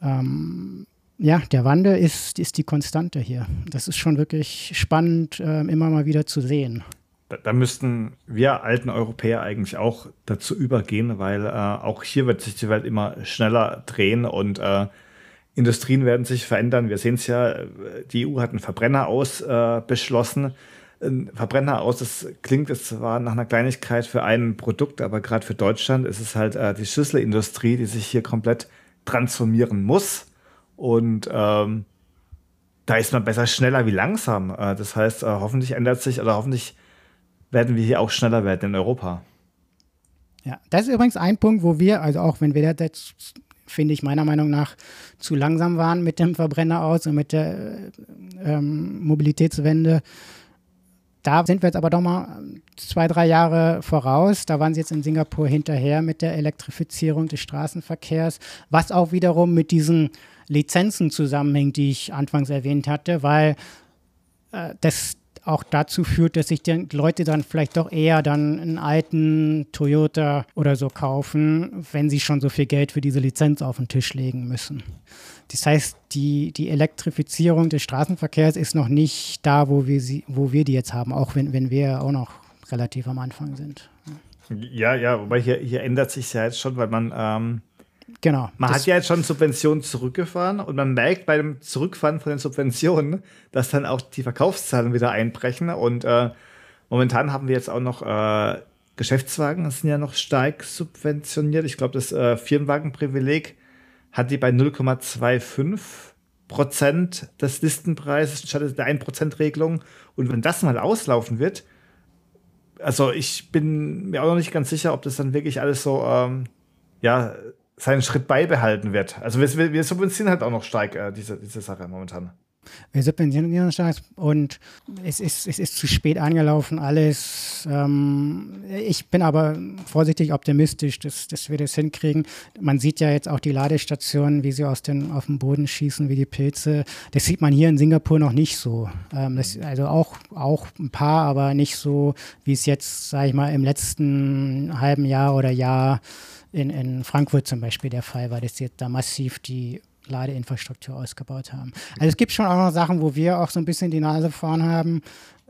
ähm, ja, der Wandel ist, ist die Konstante hier. Das ist schon wirklich spannend, äh, immer mal wieder zu sehen da, da, müssten wir alten Europäer eigentlich auch dazu übergehen, weil äh, auch hier wird sich die Welt immer schneller drehen und äh, Industrien werden sich verändern. Wir sehen es ja, die EU hat einen Verbrenner aus äh, beschlossen. Ein Verbrenner aus, das klingt zwar nach einer Kleinigkeit für ein Produkt, aber gerade für Deutschland ist es halt äh, die Schlüsselindustrie, die sich hier komplett transformieren muss. Und ähm, da ist man besser schneller wie langsam. Äh, das heißt, äh, hoffentlich ändert sich oder hoffentlich werden wir hier auch schneller werden in Europa. Ja, das ist übrigens ein Punkt, wo wir, also auch wenn wir jetzt, finde ich, meiner Meinung nach zu langsam waren mit dem Verbrenner aus und mit der ähm, Mobilitätswende. Da sind wir jetzt aber doch mal zwei, drei Jahre voraus. Da waren sie jetzt in Singapur hinterher mit der Elektrifizierung des Straßenverkehrs, was auch wiederum mit diesen Lizenzen zusammenhängt, die ich anfangs erwähnt hatte, weil äh, das auch dazu führt, dass sich die Leute dann vielleicht doch eher dann einen alten Toyota oder so kaufen, wenn sie schon so viel Geld für diese Lizenz auf den Tisch legen müssen. Das heißt, die, die Elektrifizierung des Straßenverkehrs ist noch nicht da, wo wir, sie, wo wir die jetzt haben, auch wenn, wenn wir auch noch relativ am Anfang sind. Ja, ja, wobei hier, hier ändert sich ja jetzt schon, weil man ähm Genau. Man hat ja jetzt schon Subventionen zurückgefahren und man merkt bei dem Zurückfahren von den Subventionen, dass dann auch die Verkaufszahlen wieder einbrechen. Und äh, momentan haben wir jetzt auch noch äh, Geschäftswagen, das sind ja noch stark subventioniert. Ich glaube, das äh, Firmenwagenprivileg hat die bei 0,25 Prozent des Listenpreises statt der 1%-Regelung. Und wenn das mal auslaufen wird, also ich bin mir auch noch nicht ganz sicher, ob das dann wirklich alles so, ähm, ja, seinen Schritt beibehalten wird. Also wir, wir subventionieren halt auch noch stark äh, diese, diese Sache momentan. Wir subventionieren stark und es ist, es ist zu spät angelaufen, alles. Ähm, ich bin aber vorsichtig optimistisch, dass, dass wir das hinkriegen. Man sieht ja jetzt auch die Ladestationen, wie sie aus den, auf den Boden schießen, wie die Pilze. Das sieht man hier in Singapur noch nicht so. Ähm, das, also auch, auch ein paar, aber nicht so, wie es jetzt, sage ich mal, im letzten halben Jahr oder Jahr in, in Frankfurt zum Beispiel der Fall war, dass jetzt da massiv die Ladeinfrastruktur ausgebaut haben. Also es gibt schon auch noch Sachen, wo wir auch so ein bisschen die Nase vorn haben,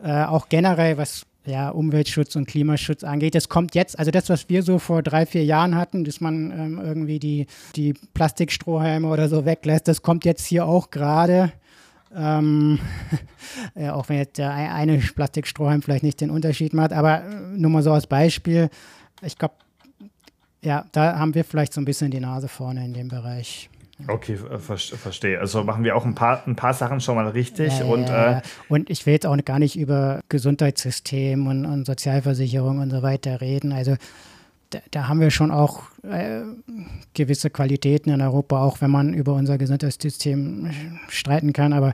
äh, auch generell was ja, Umweltschutz und Klimaschutz angeht. Das kommt jetzt, also das, was wir so vor drei, vier Jahren hatten, dass man ähm, irgendwie die, die Plastikstrohhalme oder so weglässt, das kommt jetzt hier auch gerade. Ähm, ja, auch wenn jetzt der eine Plastikstrohhalm vielleicht nicht den Unterschied macht, aber äh, nur mal so als Beispiel. Ich glaube, ja, da haben wir vielleicht so ein bisschen die Nase vorne in dem Bereich. Okay, ver verstehe. Also machen wir auch ein paar, ein paar Sachen schon mal richtig. Ja, und, ja, Äh, und ich will jetzt auch gar nicht über Gesundheitssystem und, und Sozialversicherung und so weiter reden. Also da, da haben wir schon auch äh, gewisse Qualitäten in Europa, auch wenn man über unser Gesundheitssystem streiten kann. Aber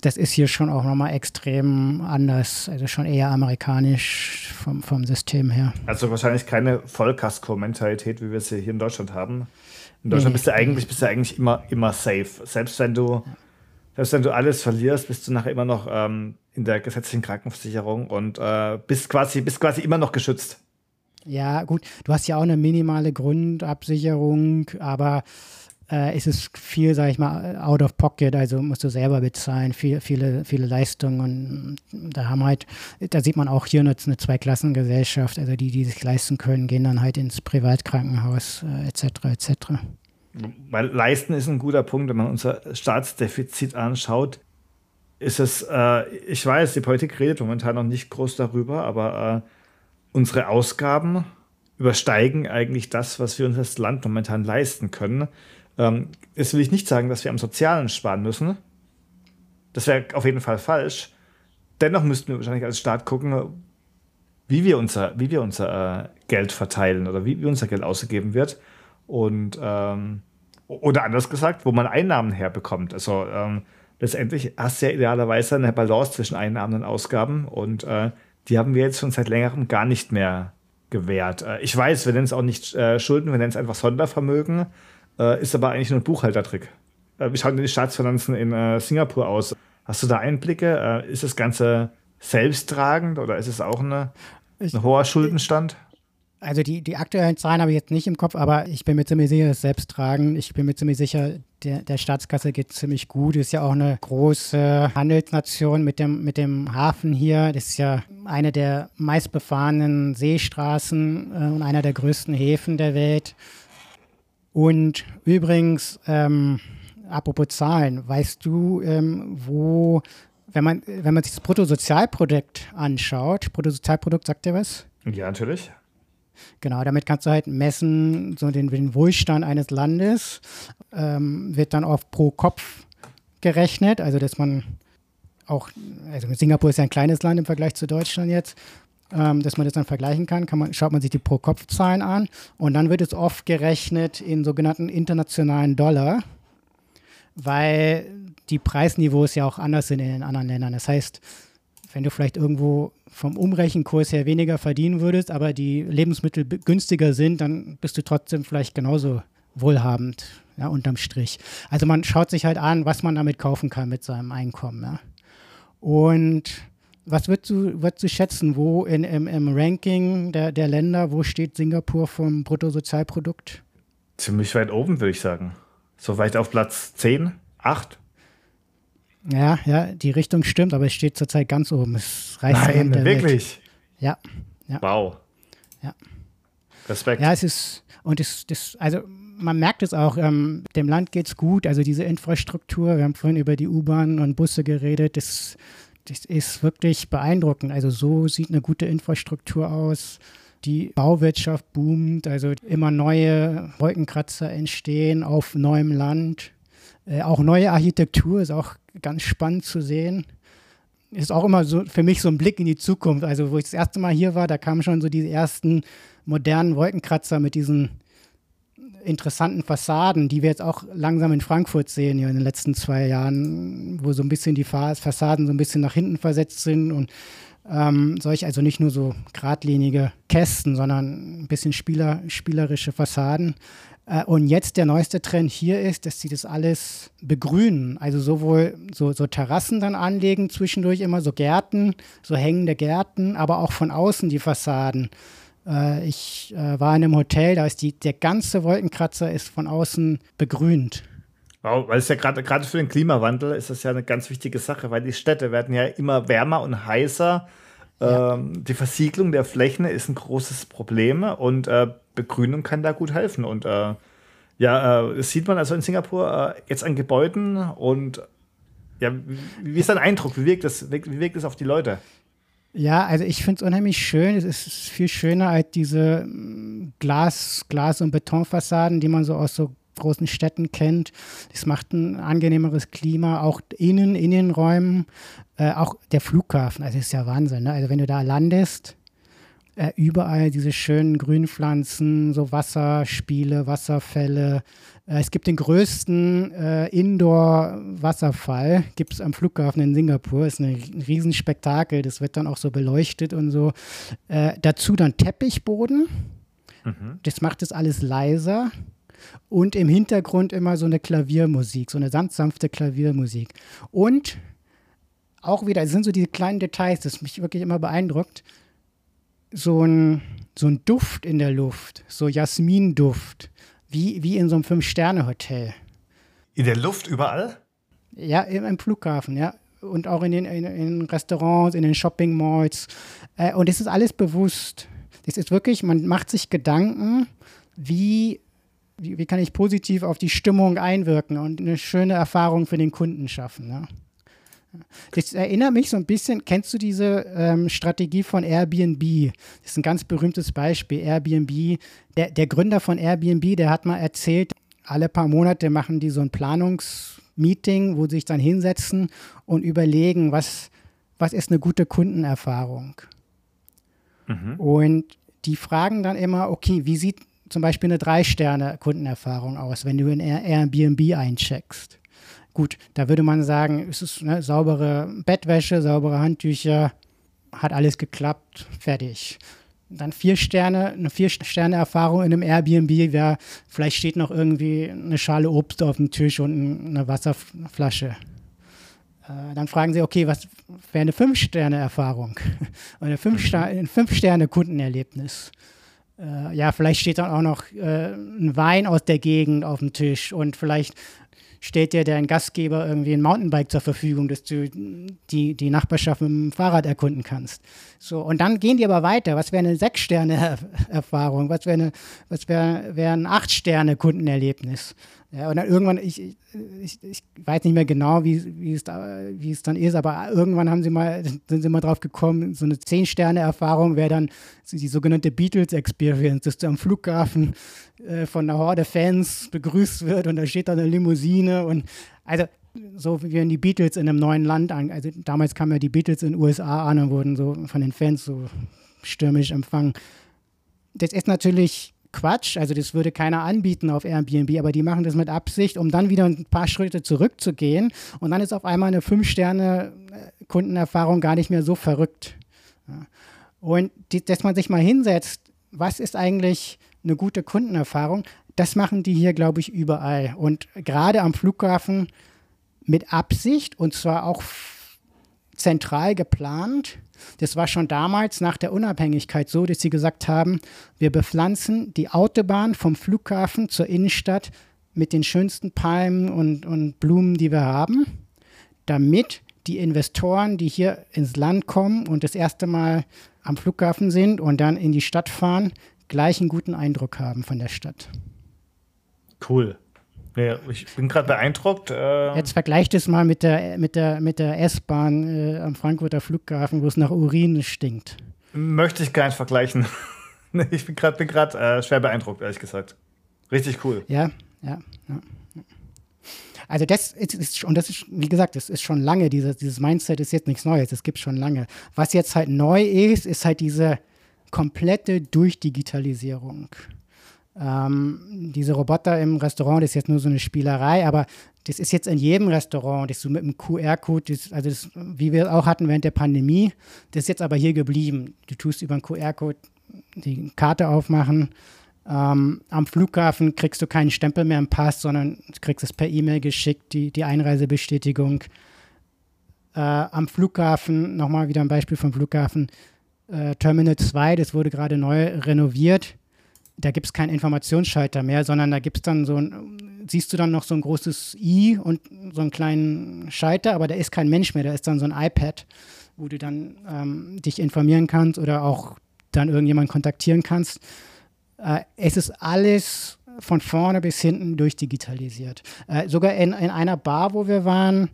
das ist hier schon auch nochmal extrem anders, also schon eher amerikanisch vom, vom System her. Also wahrscheinlich keine Vollkasko-Mentalität, wie wir sie hier in Deutschland haben. In Deutschland nee. bist du eigentlich, bist du eigentlich immer, immer safe. Selbst wenn du, selbst wenn du alles verlierst, bist du nachher immer noch ähm, in der gesetzlichen Krankenversicherung und äh, bist, quasi, bist quasi immer noch geschützt. Ja, gut, du hast ja auch eine minimale Grundabsicherung, aber äh, ist es viel, sag ich mal, out of pocket, also musst du selber bezahlen, viel, viele, viele Leistungen. Da haben halt, da sieht man auch hier eine, eine Zweiklassengesellschaft, also die, die sich leisten können, gehen dann halt ins Privatkrankenhaus äh, etc. etc. Weil leisten ist ein guter Punkt, wenn man unser Staatsdefizit anschaut. Ist es, äh, ich weiß, die Politik redet momentan noch nicht groß darüber, aber äh, unsere Ausgaben übersteigen eigentlich das, was wir uns als Land momentan leisten können. Ähm, jetzt will ich nicht sagen, dass wir am Sozialen sparen müssen. Das wäre auf jeden Fall falsch. Dennoch müssten wir wahrscheinlich als Staat gucken, wie wir unser, wie wir unser äh, Geld verteilen oder wie, wie, unser Geld ausgegeben wird. Und ähm, oder anders gesagt, wo man Einnahmen herbekommt. Also ähm, letztendlich hast du ja idealerweise eine Balance zwischen Einnahmen und Ausgaben und äh, die haben wir jetzt schon seit längerem gar nicht mehr gewährt. Äh, ich weiß, wir nennen es auch nicht äh, Schulden, wir nennen es einfach Sondervermögen. Äh, ist aber eigentlich nur ein Buchhaltertrick. Äh, wie schauen denn die Staatsfinanzen in äh, Singapur aus? Hast du da Einblicke? Äh, ist das Ganze selbsttragend oder ist es auch eine, ein hoher Schuldenstand? Also die, die aktuellen Zahlen habe ich jetzt nicht im Kopf, aber ich bin mir ziemlich sicher, es selbst tragen. Ich bin mir ziemlich sicher, der, der Staatskasse geht ziemlich gut. Ist ja auch eine große Handelsnation mit dem, mit dem Hafen hier. Das ist ja eine der meistbefahrenen Seestraßen äh, und einer der größten Häfen der Welt. Und übrigens, ähm, apropos Zahlen, weißt du, ähm, wo, wenn man, wenn man sich das Bruttosozialprodukt anschaut, Bruttosozialprodukt, sagt dir was? Ja, natürlich. Genau, damit kannst du halt messen, so den, den Wohlstand eines Landes, ähm, wird dann auf pro Kopf gerechnet, also dass man auch, also Singapur ist ja ein kleines Land im Vergleich zu Deutschland jetzt, ähm, dass man das dann vergleichen kann, kann man, schaut man sich die Pro-Kopf-Zahlen an und dann wird es oft gerechnet in sogenannten internationalen Dollar, weil die Preisniveaus ja auch anders sind in den anderen Ländern. Das heißt, wenn du vielleicht irgendwo vom Umrechenkurs her weniger verdienen würdest, aber die Lebensmittel günstiger sind, dann bist du trotzdem vielleicht genauso wohlhabend, ja, unterm Strich. Also man schaut sich halt an, was man damit kaufen kann mit seinem Einkommen, ja. Und was würdest du, würdest du schätzen, wo in, im, im Ranking der, der Länder, wo steht Singapur vom Bruttosozialprodukt? Ziemlich weit oben, würde ich sagen. So weit auf Platz 10, 8. Ja, ja, die Richtung stimmt, aber es steht zurzeit ganz oben. Es reißt Nein, wirklich? Ja, ja. Wow. Ja. Respekt. Ja, es ist, und es, das, also man merkt es auch, ähm, dem Land geht es gut, also diese Infrastruktur, wir haben vorhin über die U-Bahn und Busse geredet, das, das ist wirklich beeindruckend. Also so sieht eine gute Infrastruktur aus. Die Bauwirtschaft boomt, also immer neue Wolkenkratzer entstehen auf neuem Land. Äh, auch neue Architektur ist auch ganz spannend zu sehen. Ist auch immer so für mich so ein Blick in die Zukunft. Also, wo ich das erste Mal hier war, da kamen schon so diese ersten modernen Wolkenkratzer mit diesen interessanten Fassaden, die wir jetzt auch langsam in Frankfurt sehen, ja, in den letzten zwei Jahren, wo so ein bisschen die Fassaden so ein bisschen nach hinten versetzt sind und ähm, solche, also nicht nur so geradlinige Kästen, sondern ein bisschen Spieler, spielerische Fassaden. Äh, und jetzt der neueste Trend hier ist, dass sie das alles begrünen. Also sowohl so, so Terrassen dann anlegen, zwischendurch immer so Gärten, so hängende Gärten, aber auch von außen die Fassaden. Äh, ich äh, war in einem Hotel, da ist die, der ganze Wolkenkratzer ist von außen begrünt. Wow, weil es ja gerade gerade für den Klimawandel ist das ja eine ganz wichtige Sache, weil die Städte werden ja immer wärmer und heißer. Ja. Ähm, die Versiegelung der Flächen ist ein großes Problem und äh, Begrünung kann da gut helfen. Und äh, ja, äh, das sieht man also in Singapur äh, jetzt an Gebäuden und ja, wie, wie ist dein Eindruck? Wie wirkt das, wie wirkt das auf die Leute? Ja, also ich finde es unheimlich schön. Es ist viel schöner als diese mm, Glas, Glas- und Betonfassaden, die man so aus so großen Städten kennt. Es macht ein angenehmeres Klima, auch innen, Innenräumen, äh, auch der Flughafen. Also ist ja Wahnsinn. Ne? Also wenn du da landest, äh, überall diese schönen Grünpflanzen, so Wasserspiele, Wasserfälle. Äh, es gibt den größten äh, Indoor-Wasserfall, gibt es am Flughafen in Singapur. Ist ein Riesenspektakel, das wird dann auch so beleuchtet und so. Äh, dazu dann Teppichboden. Mhm. Das macht es alles leiser. Und im Hintergrund immer so eine Klaviermusik, so eine sanfte Klaviermusik. Und auch wieder, es sind so diese kleinen Details, das mich wirklich immer beeindruckt so ein, so ein Duft in der Luft, so Jasminduft, wie, wie in so einem Fünf-Sterne-Hotel. In der Luft überall? Ja, im, im Flughafen, ja. Und auch in den, in, in Restaurants, in den Shopping-Malls. Äh, und es ist alles bewusst. Es ist wirklich, man macht sich Gedanken, wie, wie, wie, kann ich positiv auf die Stimmung einwirken und eine schöne Erfahrung für den Kunden schaffen. Ne? Das erinnert mich so ein bisschen, kennst du diese ähm, Strategie von Airbnb? Das ist ein ganz berühmtes Beispiel. Airbnb, der, der Gründer von Airbnb, der hat mal erzählt, alle paar Monate machen die so ein Planungsmeeting, wo sie sich dann hinsetzen und überlegen, was, was ist eine gute Kundenerfahrung. Mhm. Und die fragen dann immer, okay, wie sieht zum Beispiel eine Drei-Sterne-Kundenerfahrung aus, wenn du in Airbnb eincheckst? Gut, da würde man sagen, es ist ne, saubere Bettwäsche, saubere Handtücher, hat alles geklappt, fertig. Dann vier Sterne, eine Vier-Sterne-Erfahrung in einem Airbnb wäre, vielleicht steht noch irgendwie eine Schale Obst auf dem Tisch und eine Wasserflasche. Äh, dann fragen sie, okay, was wäre eine Fünf-Sterne-Erfahrung? Eine Fünf-Sterne-Kundenerlebnis. Äh, ja, vielleicht steht dann auch noch äh, ein Wein aus der Gegend auf dem Tisch und vielleicht stellt dir dein Gastgeber irgendwie ein Mountainbike zur Verfügung, dass du die, die Nachbarschaft mit dem Fahrrad erkunden kannst. So, und dann gehen die aber weiter. Was wäre eine Sechs-Sterne-Erfahrung? Was wäre eine, was ein Acht-Sterne-Kundenerlebnis? Ja, und dann irgendwann, ich, ich, ich weiß nicht mehr genau, wie, wie, es da, wie es dann ist, aber irgendwann haben sie mal, sind sie mal drauf gekommen, so eine Zehn-Sterne-Erfahrung wäre dann die sogenannte Beatles-Experience, dass du am Flughafen äh, von einer Horde Fans begrüßt wird und da steht da eine Limousine und also so wie wenn die Beatles in einem neuen Land an, also damals kamen ja die Beatles in den USA an und wurden so von den Fans so stürmisch empfangen. Das ist natürlich Quatsch, also das würde keiner anbieten auf Airbnb, aber die machen das mit Absicht, um dann wieder ein paar Schritte zurückzugehen und dann ist auf einmal eine Fünf-Sterne-Kundenerfahrung gar nicht mehr so verrückt. Und die, dass man sich mal hinsetzt, was ist eigentlich eine gute Kundenerfahrung, das machen die hier, glaube ich, überall. Und gerade am Flughafen mit Absicht und zwar auch zentral geplant. Das war schon damals nach der Unabhängigkeit so, dass sie gesagt haben, wir bepflanzen die Autobahn vom Flughafen zur Innenstadt mit den schönsten Palmen und, und Blumen, die wir haben, damit die Investoren, die hier ins Land kommen und das erste Mal am Flughafen sind und dann in die Stadt fahren, gleich einen guten Eindruck haben von der Stadt. Cool. Nee, ich bin gerade beeindruckt. Äh Jetzt vergleicht es mal mit der, mit der, mit der S-Bahn äh, am Frankfurter Flughafen, wo es nach Urin stinkt. Möchte ich gar nicht vergleichen. ich bin gerade bin äh, schwer beeindruckt, ehrlich gesagt. Richtig cool. Ja, ja, ja. Also das ist, ist und das ist, wie gesagt, das ist schon lange, dieses, dieses Mindset ist jetzt nichts Neues, das gibt es schon lange. Was jetzt halt neu ist, ist halt diese komplette Durchdigitalisierung. Ähm, diese Roboter im Restaurant, das ist jetzt nur so eine Spielerei, aber das ist jetzt in jedem Restaurant, das so mit einem QR-Code, also das, wie wir auch hatten während der Pandemie, das ist jetzt aber hier geblieben. Du tust über einen QR-Code die Karte aufmachen. Ähm, am Flughafen kriegst du keinen Stempel mehr im Pass, sondern kriegst es per E-Mail geschickt, die, die Einreisebestätigung. Äh, am Flughafen, nochmal wieder ein Beispiel vom Flughafen, äh, Terminal 2, das wurde gerade neu renoviert da gibt es keinen Informationsschalter mehr, sondern da gibt es dann so ein, siehst du dann noch so ein großes i und so einen kleinen Schalter, aber da ist kein Mensch mehr, da ist dann so ein iPad, wo du dann ähm, dich informieren kannst oder auch dann irgendjemanden kontaktieren kannst. Äh, es ist alles von vorne bis hinten durchdigitalisiert. Äh, sogar in, in einer Bar, wo wir waren,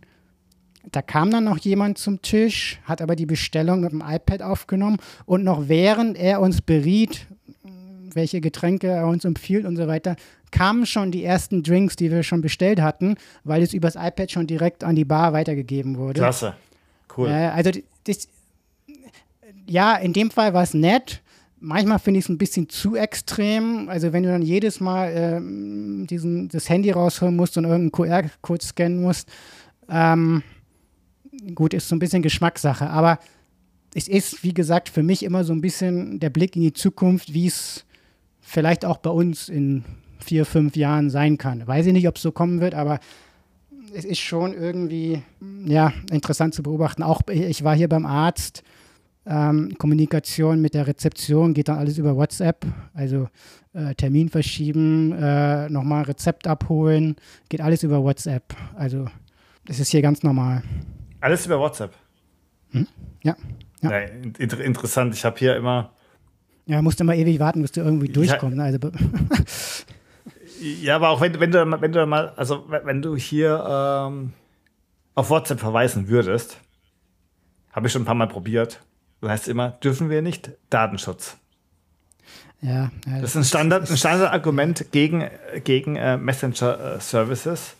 da kam dann noch jemand zum Tisch, hat aber die Bestellung mit dem iPad aufgenommen und noch während er uns beriet, welche Getränke er uns empfiehlt und so weiter, kamen schon die ersten Drinks, die wir schon bestellt hatten, weil es übers iPad schon direkt an die Bar weitergegeben wurde. Klasse. Cool. Äh, also das, ja, in dem Fall war es nett. Manchmal finde ich es ein bisschen zu extrem. Also wenn du dann jedes Mal ähm, diesen, das Handy rausholen musst und irgendeinen QR-Code scannen musst, ähm, gut, ist so ein bisschen Geschmackssache. Aber es ist, wie gesagt, für mich immer so ein bisschen der Blick in die Zukunft, wie es vielleicht auch bei uns in vier, fünf Jahren sein kann. Weiß ich nicht, ob es so kommen wird, aber es ist schon irgendwie ja, interessant zu beobachten. Auch ich war hier beim Arzt. Ähm, Kommunikation mit der Rezeption geht dann alles über WhatsApp. Also äh, Termin verschieben, äh, nochmal Rezept abholen, geht alles über WhatsApp. Also das ist hier ganz normal. Alles über WhatsApp? Hm? Ja. ja. ja inter interessant. Ich habe hier immer ja, musst du mal ewig warten, bis du irgendwie durchkommst. Ja, also, ja aber auch wenn, wenn, du, wenn du mal, also wenn du hier ähm, auf WhatsApp verweisen würdest, habe ich schon ein paar Mal probiert. Du heißt immer, dürfen wir nicht, Datenschutz. Ja, ja das ist ein Standard, ein Standardargument gegen, gegen äh, Messenger-Services.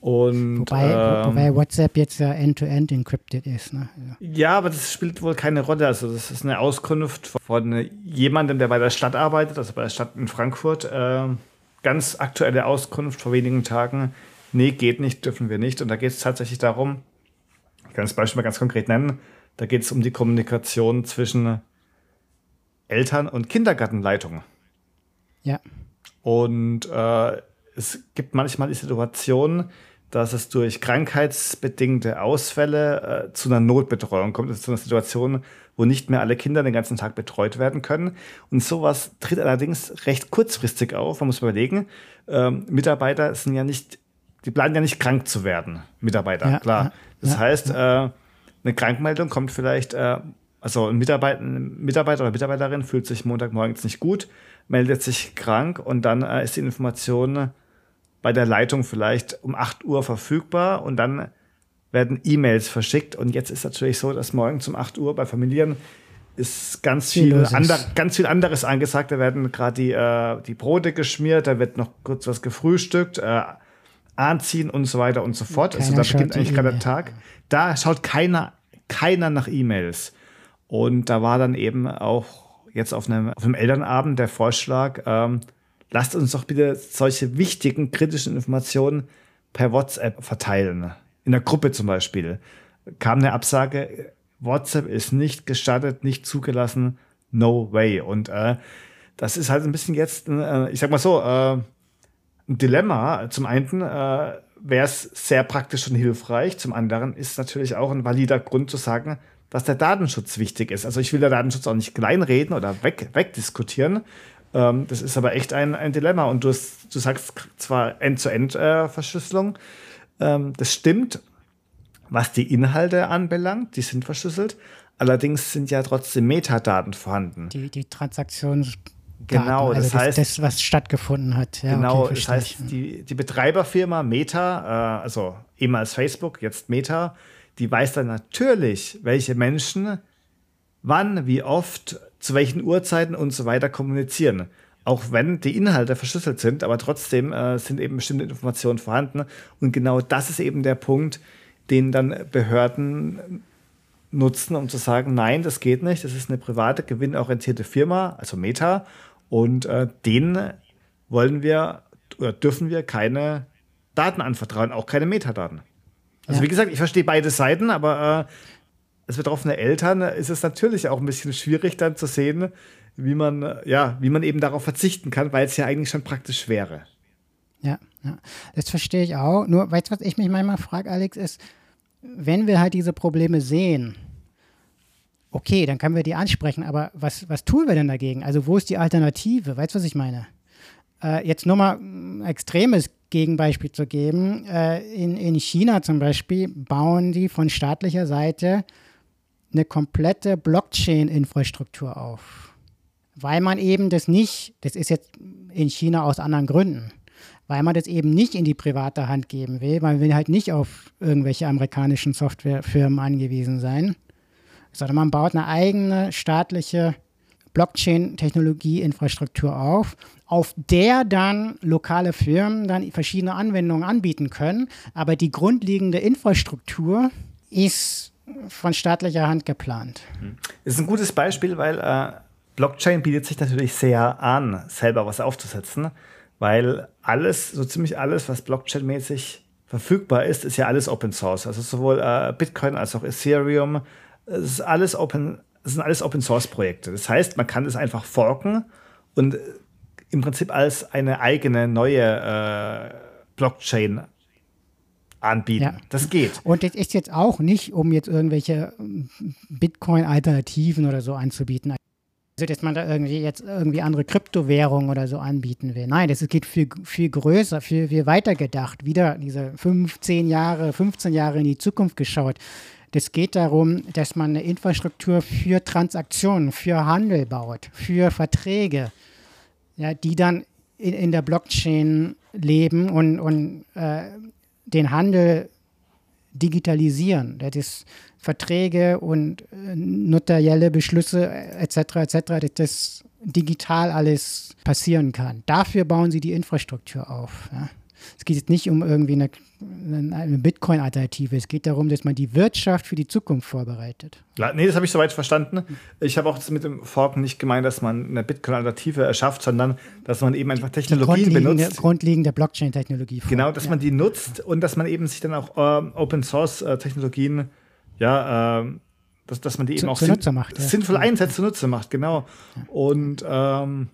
Und, wobei, ähm, wobei, WhatsApp jetzt ja end-to-end -end encrypted ist. Ne? Ja. ja. aber das spielt wohl keine Rolle. Also das ist eine Auskunft von jemandem, der bei der Stadt arbeitet, also bei der Stadt in Frankfurt. Äh, ganz aktuelle Auskunft vor wenigen Tagen. Nee, geht nicht, dürfen wir nicht. Und da geht es tatsächlich darum, ich kann das Beispiel mal ganz konkret nennen, da geht es um die Kommunikation zwischen Eltern und Kindergartenleitungen. Ja. Und äh, es gibt manchmal die Situation, dass es durch krankheitsbedingte Ausfälle äh, zu einer Notbetreuung kommt, also zu einer Situation, wo nicht mehr alle Kinder den ganzen Tag betreut werden können. Und sowas tritt allerdings recht kurzfristig auf. Man muss überlegen, ähm, Mitarbeiter sind ja nicht, die planen ja nicht krank zu werden, Mitarbeiter, ja, klar. das ja, heißt. Äh, eine Krankmeldung kommt vielleicht, äh, also ein Mitarbeiter, ein Mitarbeiter oder Mitarbeiterin fühlt sich Montagmorgens nicht gut, meldet sich krank und dann äh, ist die Information bei der Leitung vielleicht um 8 Uhr verfügbar und dann werden E-Mails verschickt. Und jetzt ist natürlich so, dass morgen um 8 Uhr bei Familien ist ganz viel, ander, ganz viel anderes angesagt. Da werden gerade die, äh, die Brote geschmiert, da wird noch kurz was gefrühstückt, äh, anziehen und so weiter und so fort. Keiner also da beginnt eigentlich gerade der Tag. Da schaut keiner, keiner nach E-Mails. Und da war dann eben auch jetzt auf einem, auf einem Elternabend der Vorschlag, ähm, lasst uns doch bitte solche wichtigen, kritischen Informationen per WhatsApp verteilen. In der Gruppe zum Beispiel kam eine Absage, WhatsApp ist nicht gestattet, nicht zugelassen, no way. Und äh, das ist halt ein bisschen jetzt, äh, ich sag mal so, äh, ein Dilemma. Zum einen, äh, wäre es sehr praktisch und hilfreich. Zum anderen ist natürlich auch ein valider Grund zu sagen, dass der Datenschutz wichtig ist. Also ich will der Datenschutz auch nicht kleinreden oder weg, wegdiskutieren. Ähm, das ist aber echt ein, ein Dilemma. Und du, hast, du sagst zwar End-zu-End-Verschlüsselung, ähm, das stimmt, was die Inhalte anbelangt, die sind verschlüsselt. Allerdings sind ja trotzdem Metadaten vorhanden. Die, die Transaktions Genau, also das, heißt, das, was stattgefunden hat. Ja, genau, okay, das heißt, die, die Betreiberfirma Meta, äh, also ehemals Facebook, jetzt Meta, die weiß dann natürlich, welche Menschen wann, wie oft, zu welchen Uhrzeiten und so weiter kommunizieren. Auch wenn die Inhalte verschlüsselt sind, aber trotzdem äh, sind eben bestimmte Informationen vorhanden. Und genau das ist eben der Punkt, den dann Behörden nutzen, um zu sagen, nein, das geht nicht, das ist eine private, gewinnorientierte Firma, also Meta, und äh, denen wollen wir oder dürfen wir keine Daten anvertrauen, auch keine Metadaten. Also ja. wie gesagt, ich verstehe beide Seiten, aber äh, als betroffene Eltern ist es natürlich auch ein bisschen schwierig dann zu sehen, wie man, ja, wie man eben darauf verzichten kann, weil es ja eigentlich schon praktisch wäre. Ja, ja. das verstehe ich auch. Nur, weißt du, was ich mich manchmal frage, Alex, ist, wenn wir halt diese Probleme sehen, okay, dann können wir die ansprechen, aber was, was tun wir denn dagegen? Also wo ist die Alternative? Weißt du, was ich meine? Äh, jetzt nur mal ein extremes Gegenbeispiel zu geben. Äh, in, in China zum Beispiel bauen die von staatlicher Seite eine komplette Blockchain-Infrastruktur auf. Weil man eben das nicht, das ist jetzt in China aus anderen Gründen, weil man das eben nicht in die private Hand geben will. Man will halt nicht auf irgendwelche amerikanischen Softwarefirmen angewiesen sein, sondern man baut eine eigene staatliche Blockchain-Technologie-Infrastruktur auf, auf der dann lokale Firmen dann verschiedene Anwendungen anbieten können. Aber die grundlegende Infrastruktur ist von staatlicher Hand geplant. Das ist ein gutes Beispiel, weil äh, Blockchain bietet sich natürlich sehr an, selber was aufzusetzen, weil alles, so ziemlich alles, was Blockchain-mäßig verfügbar ist, ist ja alles Open Source. Also sowohl äh, Bitcoin als auch Ethereum, es ist alles Open, es sind alles Open Source Projekte. Das heißt, man kann es einfach forken und im Prinzip als eine eigene neue äh, Blockchain anbieten. Ja. Das geht. Und das ist jetzt auch nicht, um jetzt irgendwelche Bitcoin-Alternativen oder so anzubieten. Also, dass man da irgendwie jetzt irgendwie andere Kryptowährungen oder so anbieten will. Nein, das geht viel, viel größer, viel, viel weiter gedacht. Wieder diese 15 Jahre, 15 Jahre in die Zukunft geschaut. Das geht darum, dass man eine Infrastruktur für Transaktionen, für Handel baut, für Verträge, ja, die dann in, in der Blockchain leben und, und äh, den Handel digitalisieren. Das ist Verträge und äh, notarielle Beschlüsse etc. etc. dass das digital alles passieren kann. Dafür bauen sie die Infrastruktur auf. Ja. Es geht jetzt nicht um irgendwie eine, eine Bitcoin-Alternative. Es geht darum, dass man die Wirtschaft für die Zukunft vorbereitet. Ja, nee, das habe ich soweit verstanden. Ich habe auch mit dem Forken nicht gemeint, dass man eine Bitcoin-Alternative erschafft, sondern dass man eben einfach Technologien benutzt. Grundlegende Blockchain-Technologie. Genau, dass ja. man die nutzt und dass man eben sich dann auch äh, Open-Source-Technologien, ja, äh, dass, dass man die eben auch sinn macht, ja. sinnvoll einsetzt, zunutze macht, genau. Und ähm,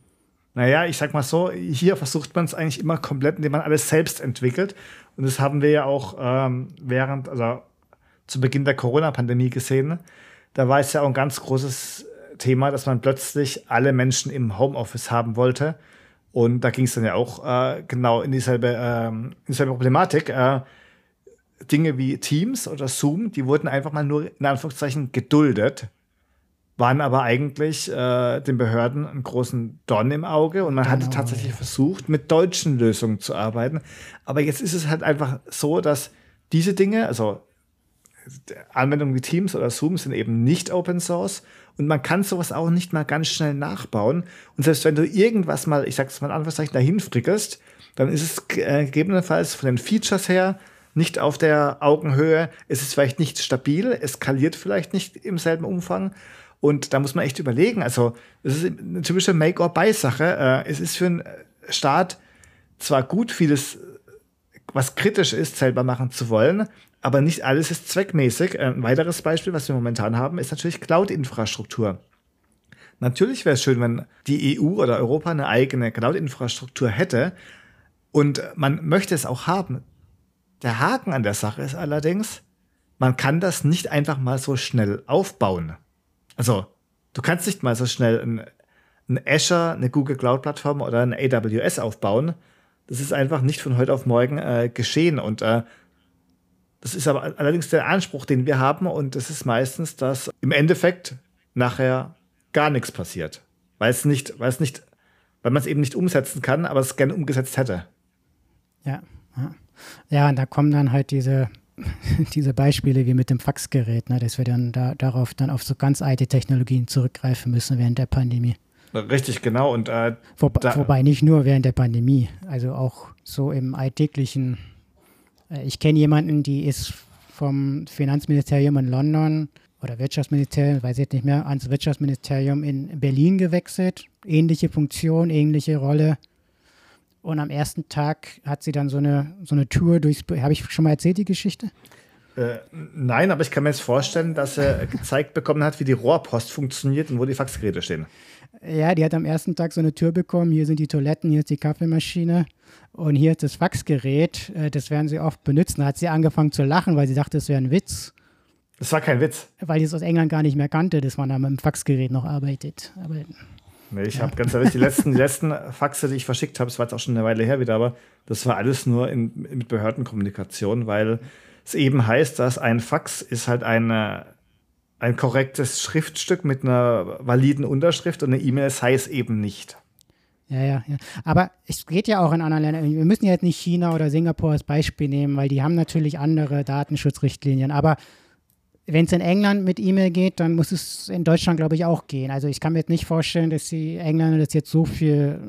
naja, ich sag mal so, hier versucht man es eigentlich immer komplett, indem man alles selbst entwickelt. Und das haben wir ja auch ähm, während, also zu Beginn der Corona-Pandemie gesehen. Da war es ja auch ein ganz großes Thema, dass man plötzlich alle Menschen im Homeoffice haben wollte. Und da ging es dann ja auch äh, genau in dieselbe, äh, in dieselbe Problematik. Äh, Dinge wie Teams oder Zoom, die wurden einfach mal nur in Anführungszeichen geduldet, waren aber eigentlich äh, den Behörden einen großen Don im Auge und man genau, hatte tatsächlich versucht, mit deutschen Lösungen zu arbeiten. Aber jetzt ist es halt einfach so, dass diese Dinge, also Anwendungen wie Teams oder Zoom sind eben nicht Open Source und man kann sowas auch nicht mal ganz schnell nachbauen. Und selbst wenn du irgendwas mal, ich sag's mal in Anführungszeichen, dahin frickelst, dann ist es äh, gegebenenfalls von den Features her nicht auf der Augenhöhe. Es ist vielleicht nicht stabil, es skaliert vielleicht nicht im selben Umfang. Und da muss man echt überlegen. Also, es ist eine typische Make-or-Buy-Sache. Äh, es ist für einen Staat zwar gut, vieles, was kritisch ist, selber machen zu wollen, aber nicht alles ist zweckmäßig. Ein weiteres Beispiel, was wir momentan haben, ist natürlich Cloud-Infrastruktur. Natürlich wäre es schön, wenn die EU oder Europa eine eigene Cloud-Infrastruktur hätte und man möchte es auch haben. Der Haken an der Sache ist allerdings, man kann das nicht einfach mal so schnell aufbauen. Also, du kannst nicht mal so schnell ein, ein Azure, eine Google Cloud Plattform oder ein AWS aufbauen. Das ist einfach nicht von heute auf morgen äh, geschehen. Und äh, das ist aber allerdings der Anspruch, den wir haben. Und das ist meistens, dass im Endeffekt nachher gar nichts passiert. Weil es nicht, weil es nicht, weil man es eben nicht umsetzen kann, aber es gerne umgesetzt hätte. Ja. Ja, und da kommen dann halt diese, diese Beispiele wie mit dem Faxgerät, ne, dass wir dann da, darauf dann auf so ganz alte Technologien zurückgreifen müssen während der Pandemie. Richtig, genau. Und, äh, Wo, wobei nicht nur während der Pandemie, also auch so im alltäglichen. Äh, ich kenne jemanden, die ist vom Finanzministerium in London oder Wirtschaftsministerium, weiß ich jetzt nicht mehr, ans Wirtschaftsministerium in Berlin gewechselt. Ähnliche Funktion, ähnliche Rolle. Und am ersten Tag hat sie dann so eine, so eine Tour durchs. Habe ich schon mal erzählt, die Geschichte? Äh, nein, aber ich kann mir jetzt vorstellen, dass er gezeigt bekommen hat, wie die Rohrpost funktioniert und wo die Faxgeräte stehen. Ja, die hat am ersten Tag so eine Tür bekommen. Hier sind die Toiletten, hier ist die Kaffeemaschine und hier ist das Faxgerät. Äh, das werden sie oft benutzen. Da hat sie angefangen zu lachen, weil sie dachte, das wäre ein Witz. Das war kein Witz. Weil die es aus England gar nicht mehr kannte, dass man da mit dem Faxgerät noch arbeitet. Aber Nee, ich habe ganz ehrlich, die letzten, die letzten Faxe, die ich verschickt habe, das war jetzt auch schon eine Weile her wieder, aber das war alles nur in, mit Behördenkommunikation, weil es eben heißt, dass ein Fax ist halt eine, ein korrektes Schriftstück mit einer validen Unterschrift und eine E-Mail es eben nicht. Ja, ja, ja. Aber es geht ja auch in anderen Ländern. Wir müssen ja jetzt nicht China oder Singapur als Beispiel nehmen, weil die haben natürlich andere Datenschutzrichtlinien. Aber wenn es in England mit E-Mail geht, dann muss es in Deutschland, glaube ich, auch gehen. Also ich kann mir jetzt nicht vorstellen, dass die Engländer das jetzt so viel,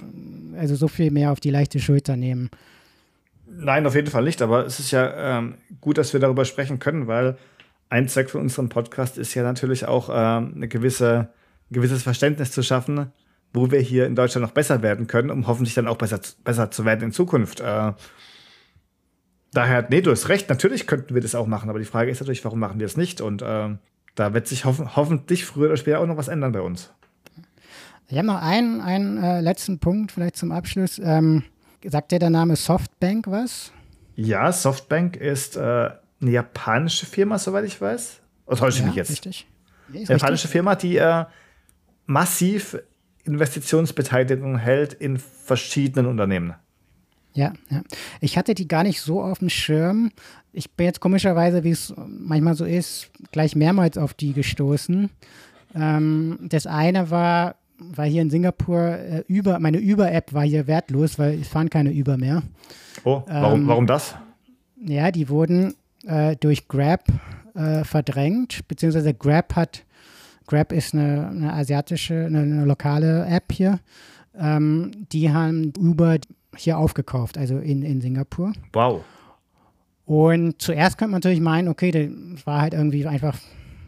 also so viel mehr auf die leichte Schulter nehmen. Nein, auf jeden Fall nicht. Aber es ist ja ähm, gut, dass wir darüber sprechen können, weil ein Zweck von unserem Podcast ist ja natürlich auch ähm, eine gewisse, ein gewisses Verständnis zu schaffen, wo wir hier in Deutschland noch besser werden können, um hoffentlich dann auch besser, besser zu werden in Zukunft. Äh, Daher, nee, du hast recht, natürlich könnten wir das auch machen, aber die Frage ist natürlich, warum machen wir es nicht? Und äh, da wird sich hoff hoffentlich früher oder später auch noch was ändern bei uns. Ich habe noch einen, einen äh, letzten Punkt, vielleicht zum Abschluss. Ähm, sagt dir der Name Softbank was? Ja, Softbank ist äh, eine japanische Firma, soweit ich weiß. Oder täusche ich ja, mich jetzt? Richtig. Nee, eine japanische richtig. Firma, die äh, massiv Investitionsbeteiligung hält in verschiedenen Unternehmen. Ja, ja. Ich hatte die gar nicht so auf dem Schirm. Ich bin jetzt komischerweise, wie es manchmal so ist, gleich mehrmals auf die gestoßen. Ähm, das eine war, war hier in Singapur äh, über, meine Uber-App war hier wertlos, weil es fahren keine Uber mehr. Oh, warum, ähm, warum das? Ja, die wurden äh, durch Grab äh, verdrängt, beziehungsweise Grab hat, Grab ist eine, eine asiatische, eine, eine, lokale App hier. Ähm, die haben Uber hier aufgekauft, also in, in Singapur. Wow. Und zuerst könnte man natürlich meinen, okay, das war halt irgendwie einfach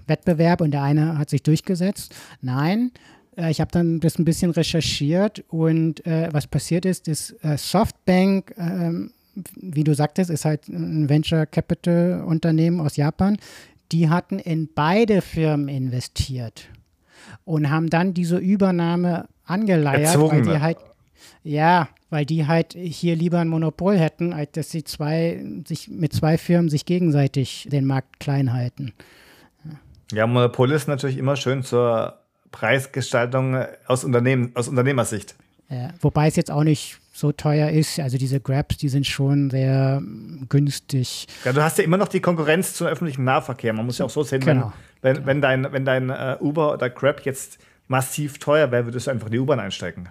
Wettbewerb und der eine hat sich durchgesetzt. Nein, äh, ich habe dann das ein bisschen recherchiert und äh, was passiert ist, ist äh, Softbank, ähm, wie du sagtest, ist halt ein Venture Capital Unternehmen aus Japan. Die hatten in beide Firmen investiert und haben dann diese Übernahme angeleiert, Erzwungen. weil die halt ja, weil die halt hier lieber ein Monopol hätten, als dass sie zwei, sich mit zwei Firmen sich gegenseitig den Markt klein halten. Ja, Monopol ist natürlich immer schön zur Preisgestaltung aus, Unternehmen, aus Unternehmersicht. Ja, wobei es jetzt auch nicht so teuer ist. Also diese Grabs, die sind schon sehr günstig. Ja, du hast ja immer noch die Konkurrenz zum öffentlichen Nahverkehr. Man muss ja auch so sehen, genau. wenn, wenn, wenn dein, wenn dein uh, Uber oder Grab jetzt massiv teuer wäre, würdest du einfach in die U-Bahn einsteigen.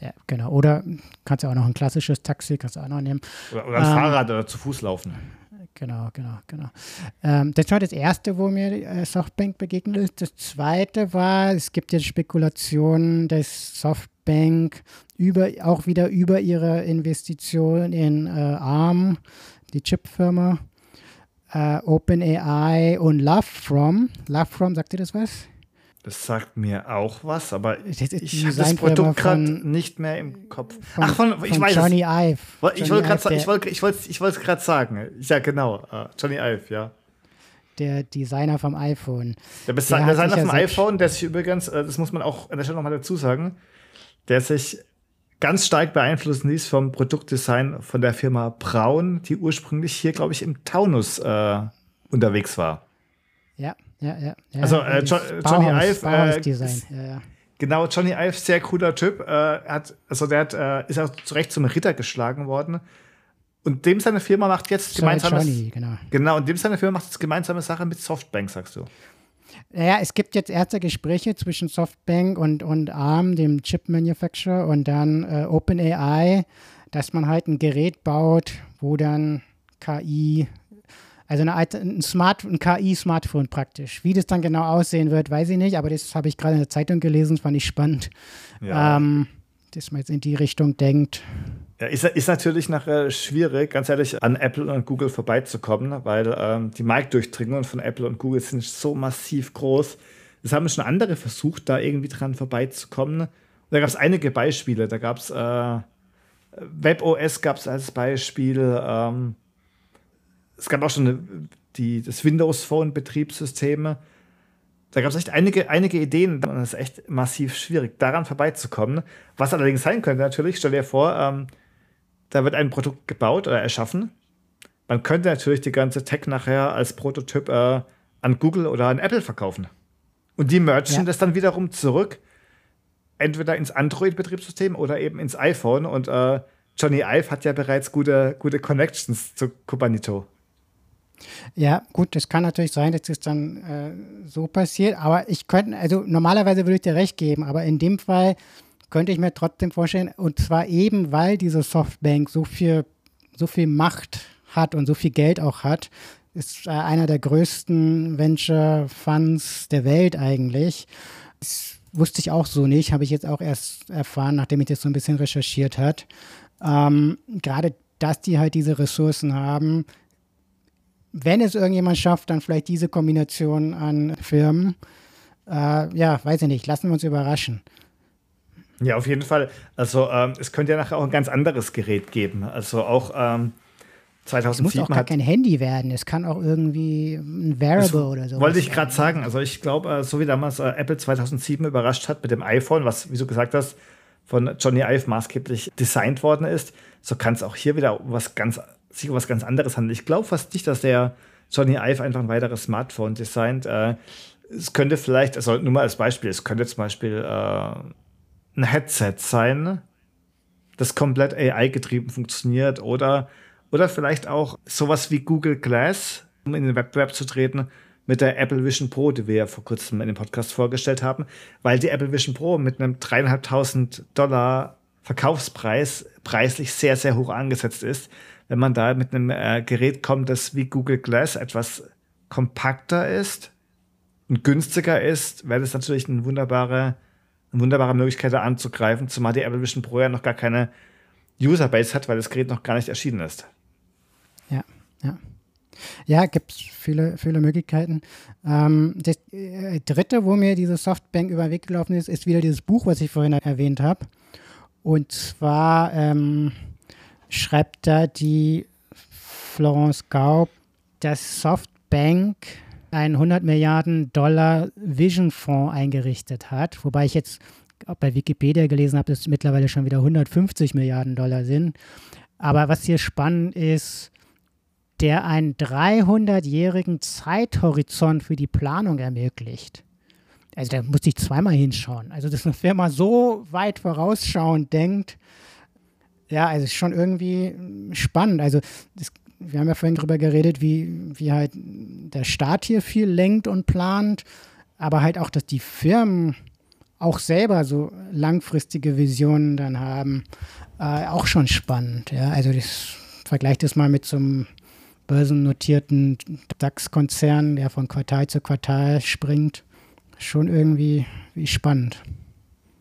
Ja, genau. Oder kannst du auch noch ein klassisches Taxi, kannst du auch noch nehmen. Oder, oder ein ähm, Fahrrad oder zu Fuß laufen. Genau, genau, genau. Ähm, das war das erste, wo mir äh, Softbank begegnet ist. Das zweite war, es gibt jetzt Spekulationen, dass Softbank über, auch wieder über ihre Investition in äh, ARM, die Chipfirma, äh, OpenAI und LoveFrom, LoveFrom, sagt ihr das was? Das sagt mir auch was, aber ich habe das Produkt gerade nicht mehr im Kopf. Von, Ach, von, ich von weiß Johnny Ive. Ich wollte gerade ich wollte, ich wollte, ich gerade sagen. Ja, genau. Uh, Johnny Ive, ja. Der Designer vom iPhone. Der, der Designer vom iPhone, der sich übrigens, äh, das muss man auch an der Stelle nochmal dazu sagen, der sich ganz stark beeinflussen ließ vom Produktdesign von der Firma Braun, die ursprünglich hier, glaube ich, im Taunus äh, unterwegs war. Ja, ja, ja. ja also äh, jo Johnny Ive. Äh, Design. Ja, ja. Genau, Johnny Ive, sehr cooler Typ. Äh, hat, also der hat, äh, ist auch zu Recht zum Ritter geschlagen worden. Und dem seine Firma macht jetzt gemeinsame genau. genau, und dem seine Firma macht jetzt gemeinsame Sache mit Softbank, sagst du. Naja, es gibt jetzt erste Gespräche zwischen Softbank und, und ARM, dem Chip-Manufacturer, und dann äh, OpenAI, dass man halt ein Gerät baut, wo dann KI, also eine, ein, Smart, ein KI-Smartphone praktisch. Wie das dann genau aussehen wird, weiß ich nicht, aber das habe ich gerade in der Zeitung gelesen, fand ich spannend. Ja. Ähm, dass man jetzt in die Richtung denkt. Ja, ist, ist natürlich nachher schwierig, ganz ehrlich, an Apple und Google vorbeizukommen, weil ähm, die Marktdurchdringungen von Apple und Google sind so massiv groß. Das haben schon andere versucht, da irgendwie dran vorbeizukommen. Und da gab es einige Beispiele. Da gab es äh, WebOS gab es als Beispiel. Ähm, es gab auch schon die, das Windows Phone Betriebssysteme. Da gab es echt einige, einige Ideen und es ist echt massiv schwierig, daran vorbeizukommen. Was allerdings sein könnte, natürlich, stell dir vor, ähm, da wird ein Produkt gebaut oder erschaffen. Man könnte natürlich die ganze Tech nachher als Prototyp äh, an Google oder an Apple verkaufen. Und die merchen ja. das dann wiederum zurück, entweder ins Android-Betriebssystem oder eben ins iPhone. Und äh, Johnny Ive hat ja bereits gute, gute Connections zu Kubanito. Ja, gut, das kann natürlich sein, dass das dann äh, so passiert. Aber ich könnte, also normalerweise würde ich dir recht geben, aber in dem Fall könnte ich mir trotzdem vorstellen, und zwar eben, weil diese Softbank so viel, so viel Macht hat und so viel Geld auch hat, ist äh, einer der größten Venture Funds der Welt eigentlich. Das wusste ich auch so nicht, habe ich jetzt auch erst erfahren, nachdem ich das so ein bisschen recherchiert hat. Ähm, Gerade, dass die halt diese Ressourcen haben, wenn es irgendjemand schafft, dann vielleicht diese Kombination an Firmen. Äh, ja, weiß ich nicht, lassen wir uns überraschen. Ja, auf jeden Fall. Also ähm, es könnte ja nachher auch ein ganz anderes Gerät geben. Also auch ähm, 2007 es muss auch gar kein Handy werden. Es kann auch irgendwie ein Variable oder so. Wollte ich gerade sagen. Also ich glaube, äh, so wie damals äh, Apple 2007 überrascht hat mit dem iPhone, was, wie du gesagt hast, von Johnny Ive maßgeblich designt worden ist, so kann es auch hier wieder was ganz, sich was ganz anderes handeln. Ich glaube fast nicht, dass der Johnny Ive einfach ein weiteres Smartphone designt. Äh, es könnte vielleicht, also nur mal als Beispiel, es könnte zum Beispiel äh, ein Headset sein, das komplett AI-getrieben funktioniert oder, oder vielleicht auch sowas wie Google Glass, um in den Wettbewerb zu treten, mit der Apple Vision Pro, die wir ja vor kurzem in dem Podcast vorgestellt haben, weil die Apple Vision Pro mit einem dreieinhalbtausend Dollar Verkaufspreis preislich sehr, sehr hoch angesetzt ist. Wenn man da mit einem äh, Gerät kommt, das wie Google Glass etwas kompakter ist und günstiger ist, wäre das natürlich ein wunderbarer eine wunderbare Möglichkeit, da anzugreifen, zumal die Apple Vision Pro ja noch gar keine Userbase hat, weil das Gerät noch gar nicht erschienen ist. Ja, ja. Ja, gibt es viele, viele Möglichkeiten. Ähm, das äh, dritte, wo mir diese Softbank über den Weg gelaufen ist, ist wieder dieses Buch, was ich vorhin erwähnt habe. Und zwar ähm, schreibt da die Florence Gaub, dass Softbank einen 100 Milliarden Dollar Vision Fonds eingerichtet hat, wobei ich jetzt bei Wikipedia gelesen habe, dass es mittlerweile schon wieder 150 Milliarden Dollar sind. Aber was hier spannend ist, der einen 300-jährigen Zeithorizont für die Planung ermöglicht. Also da muss ich zweimal hinschauen. Also dass eine Firma so weit vorausschauend denkt, ja, also ist schon irgendwie spannend. Also das wir haben ja vorhin darüber geredet, wie, wie halt der Staat hier viel lenkt und plant, aber halt auch, dass die Firmen auch selber so langfristige Visionen dann haben, äh, auch schon spannend. Ja? Also das vergleicht das mal mit so einem börsennotierten DAX-Konzern, der von Quartal zu Quartal springt. Schon irgendwie wie spannend.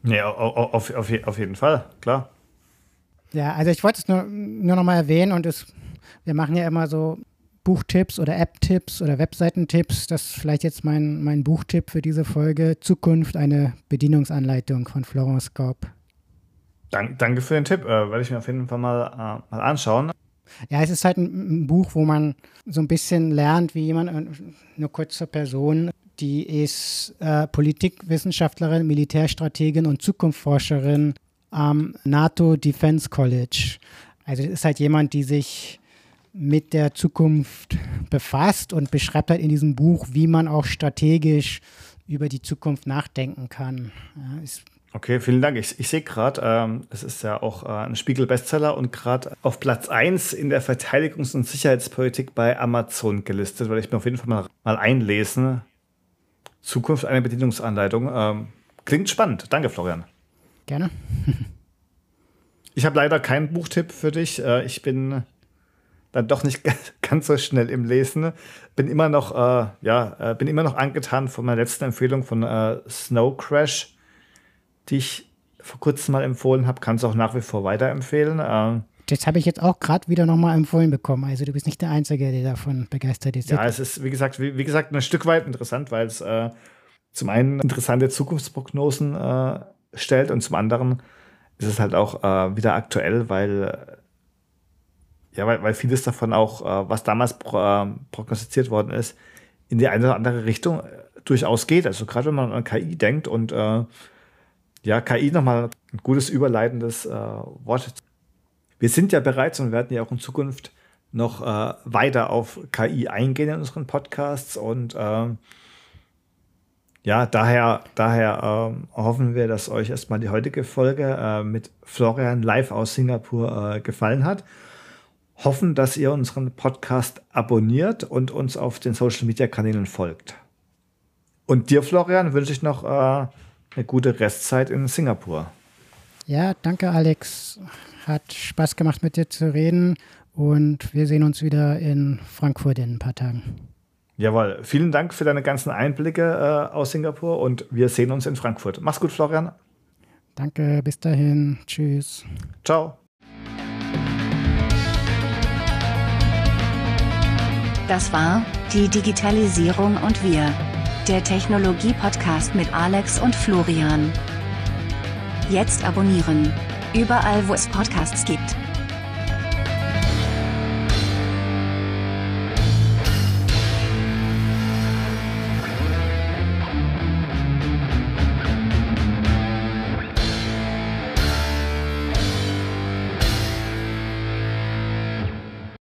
Ja, auf, auf, auf jeden Fall, klar. Ja, also ich wollte es nur, nur noch mal erwähnen und es wir machen ja immer so Buchtipps oder App-Tipps oder Webseitentipps. Das ist vielleicht jetzt mein, mein Buchtipp für diese Folge. Zukunft, eine Bedienungsanleitung von Florence Korb. Dank, danke für den Tipp. Äh, werde ich mir auf jeden Fall mal, äh, mal anschauen. Ja, es ist halt ein, ein, Buch, wo man so ein bisschen lernt, wie jemand, eine kurze Person, die ist äh, Politikwissenschaftlerin, Militärstrategin und Zukunftsforscherin am NATO Defense College. Also ist halt jemand, die sich mit der Zukunft befasst und beschreibt halt in diesem Buch, wie man auch strategisch über die Zukunft nachdenken kann. Ja, okay, vielen Dank. Ich, ich sehe gerade, ähm, es ist ja auch äh, ein Spiegel-Bestseller und gerade auf Platz 1 in der Verteidigungs- und Sicherheitspolitik bei Amazon gelistet, weil ich mir auf jeden Fall mal, mal einlesen. Zukunft einer Bedienungsanleitung. Ähm, klingt spannend. Danke, Florian. Gerne. ich habe leider keinen Buchtipp für dich. Äh, ich bin dann doch nicht ganz so schnell im Lesen. Bin immer noch, äh, ja, äh, bin immer noch angetan von meiner letzten Empfehlung von äh, Snow Crash, die ich vor kurzem mal empfohlen habe. Kann es auch nach wie vor weiterempfehlen. Ähm, das habe ich jetzt auch gerade wieder nochmal empfohlen bekommen. Also du bist nicht der Einzige, der davon begeistert ist. Ja, es ist, wie gesagt, wie, wie gesagt, ein Stück weit interessant, weil es äh, zum einen interessante Zukunftsprognosen äh, stellt und zum anderen ist es halt auch äh, wieder aktuell, weil ja, weil, weil vieles davon auch, äh, was damals pro, äh, prognostiziert worden ist, in die eine oder andere Richtung äh, durchaus geht. Also gerade wenn man an KI denkt und äh, ja, KI nochmal ein gutes überleitendes äh, Wort. Wir sind ja bereits und werden ja auch in Zukunft noch weiter auf KI eingehen in unseren Podcasts und ja, daher, daher ähm, hoffen wir, dass euch erstmal die heutige Folge äh, mit Florian live aus Singapur äh, gefallen hat hoffen, dass ihr unseren Podcast abonniert und uns auf den Social Media Kanälen folgt. Und dir, Florian, wünsche ich noch äh, eine gute Restzeit in Singapur. Ja, danke, Alex. Hat Spaß gemacht, mit dir zu reden. Und wir sehen uns wieder in Frankfurt in ein paar Tagen. Jawohl, vielen Dank für deine ganzen Einblicke äh, aus Singapur und wir sehen uns in Frankfurt. Mach's gut, Florian. Danke, bis dahin. Tschüss. Ciao. Das war die Digitalisierung und wir. Der Technologie-Podcast mit Alex und Florian. Jetzt abonnieren. Überall, wo es Podcasts gibt.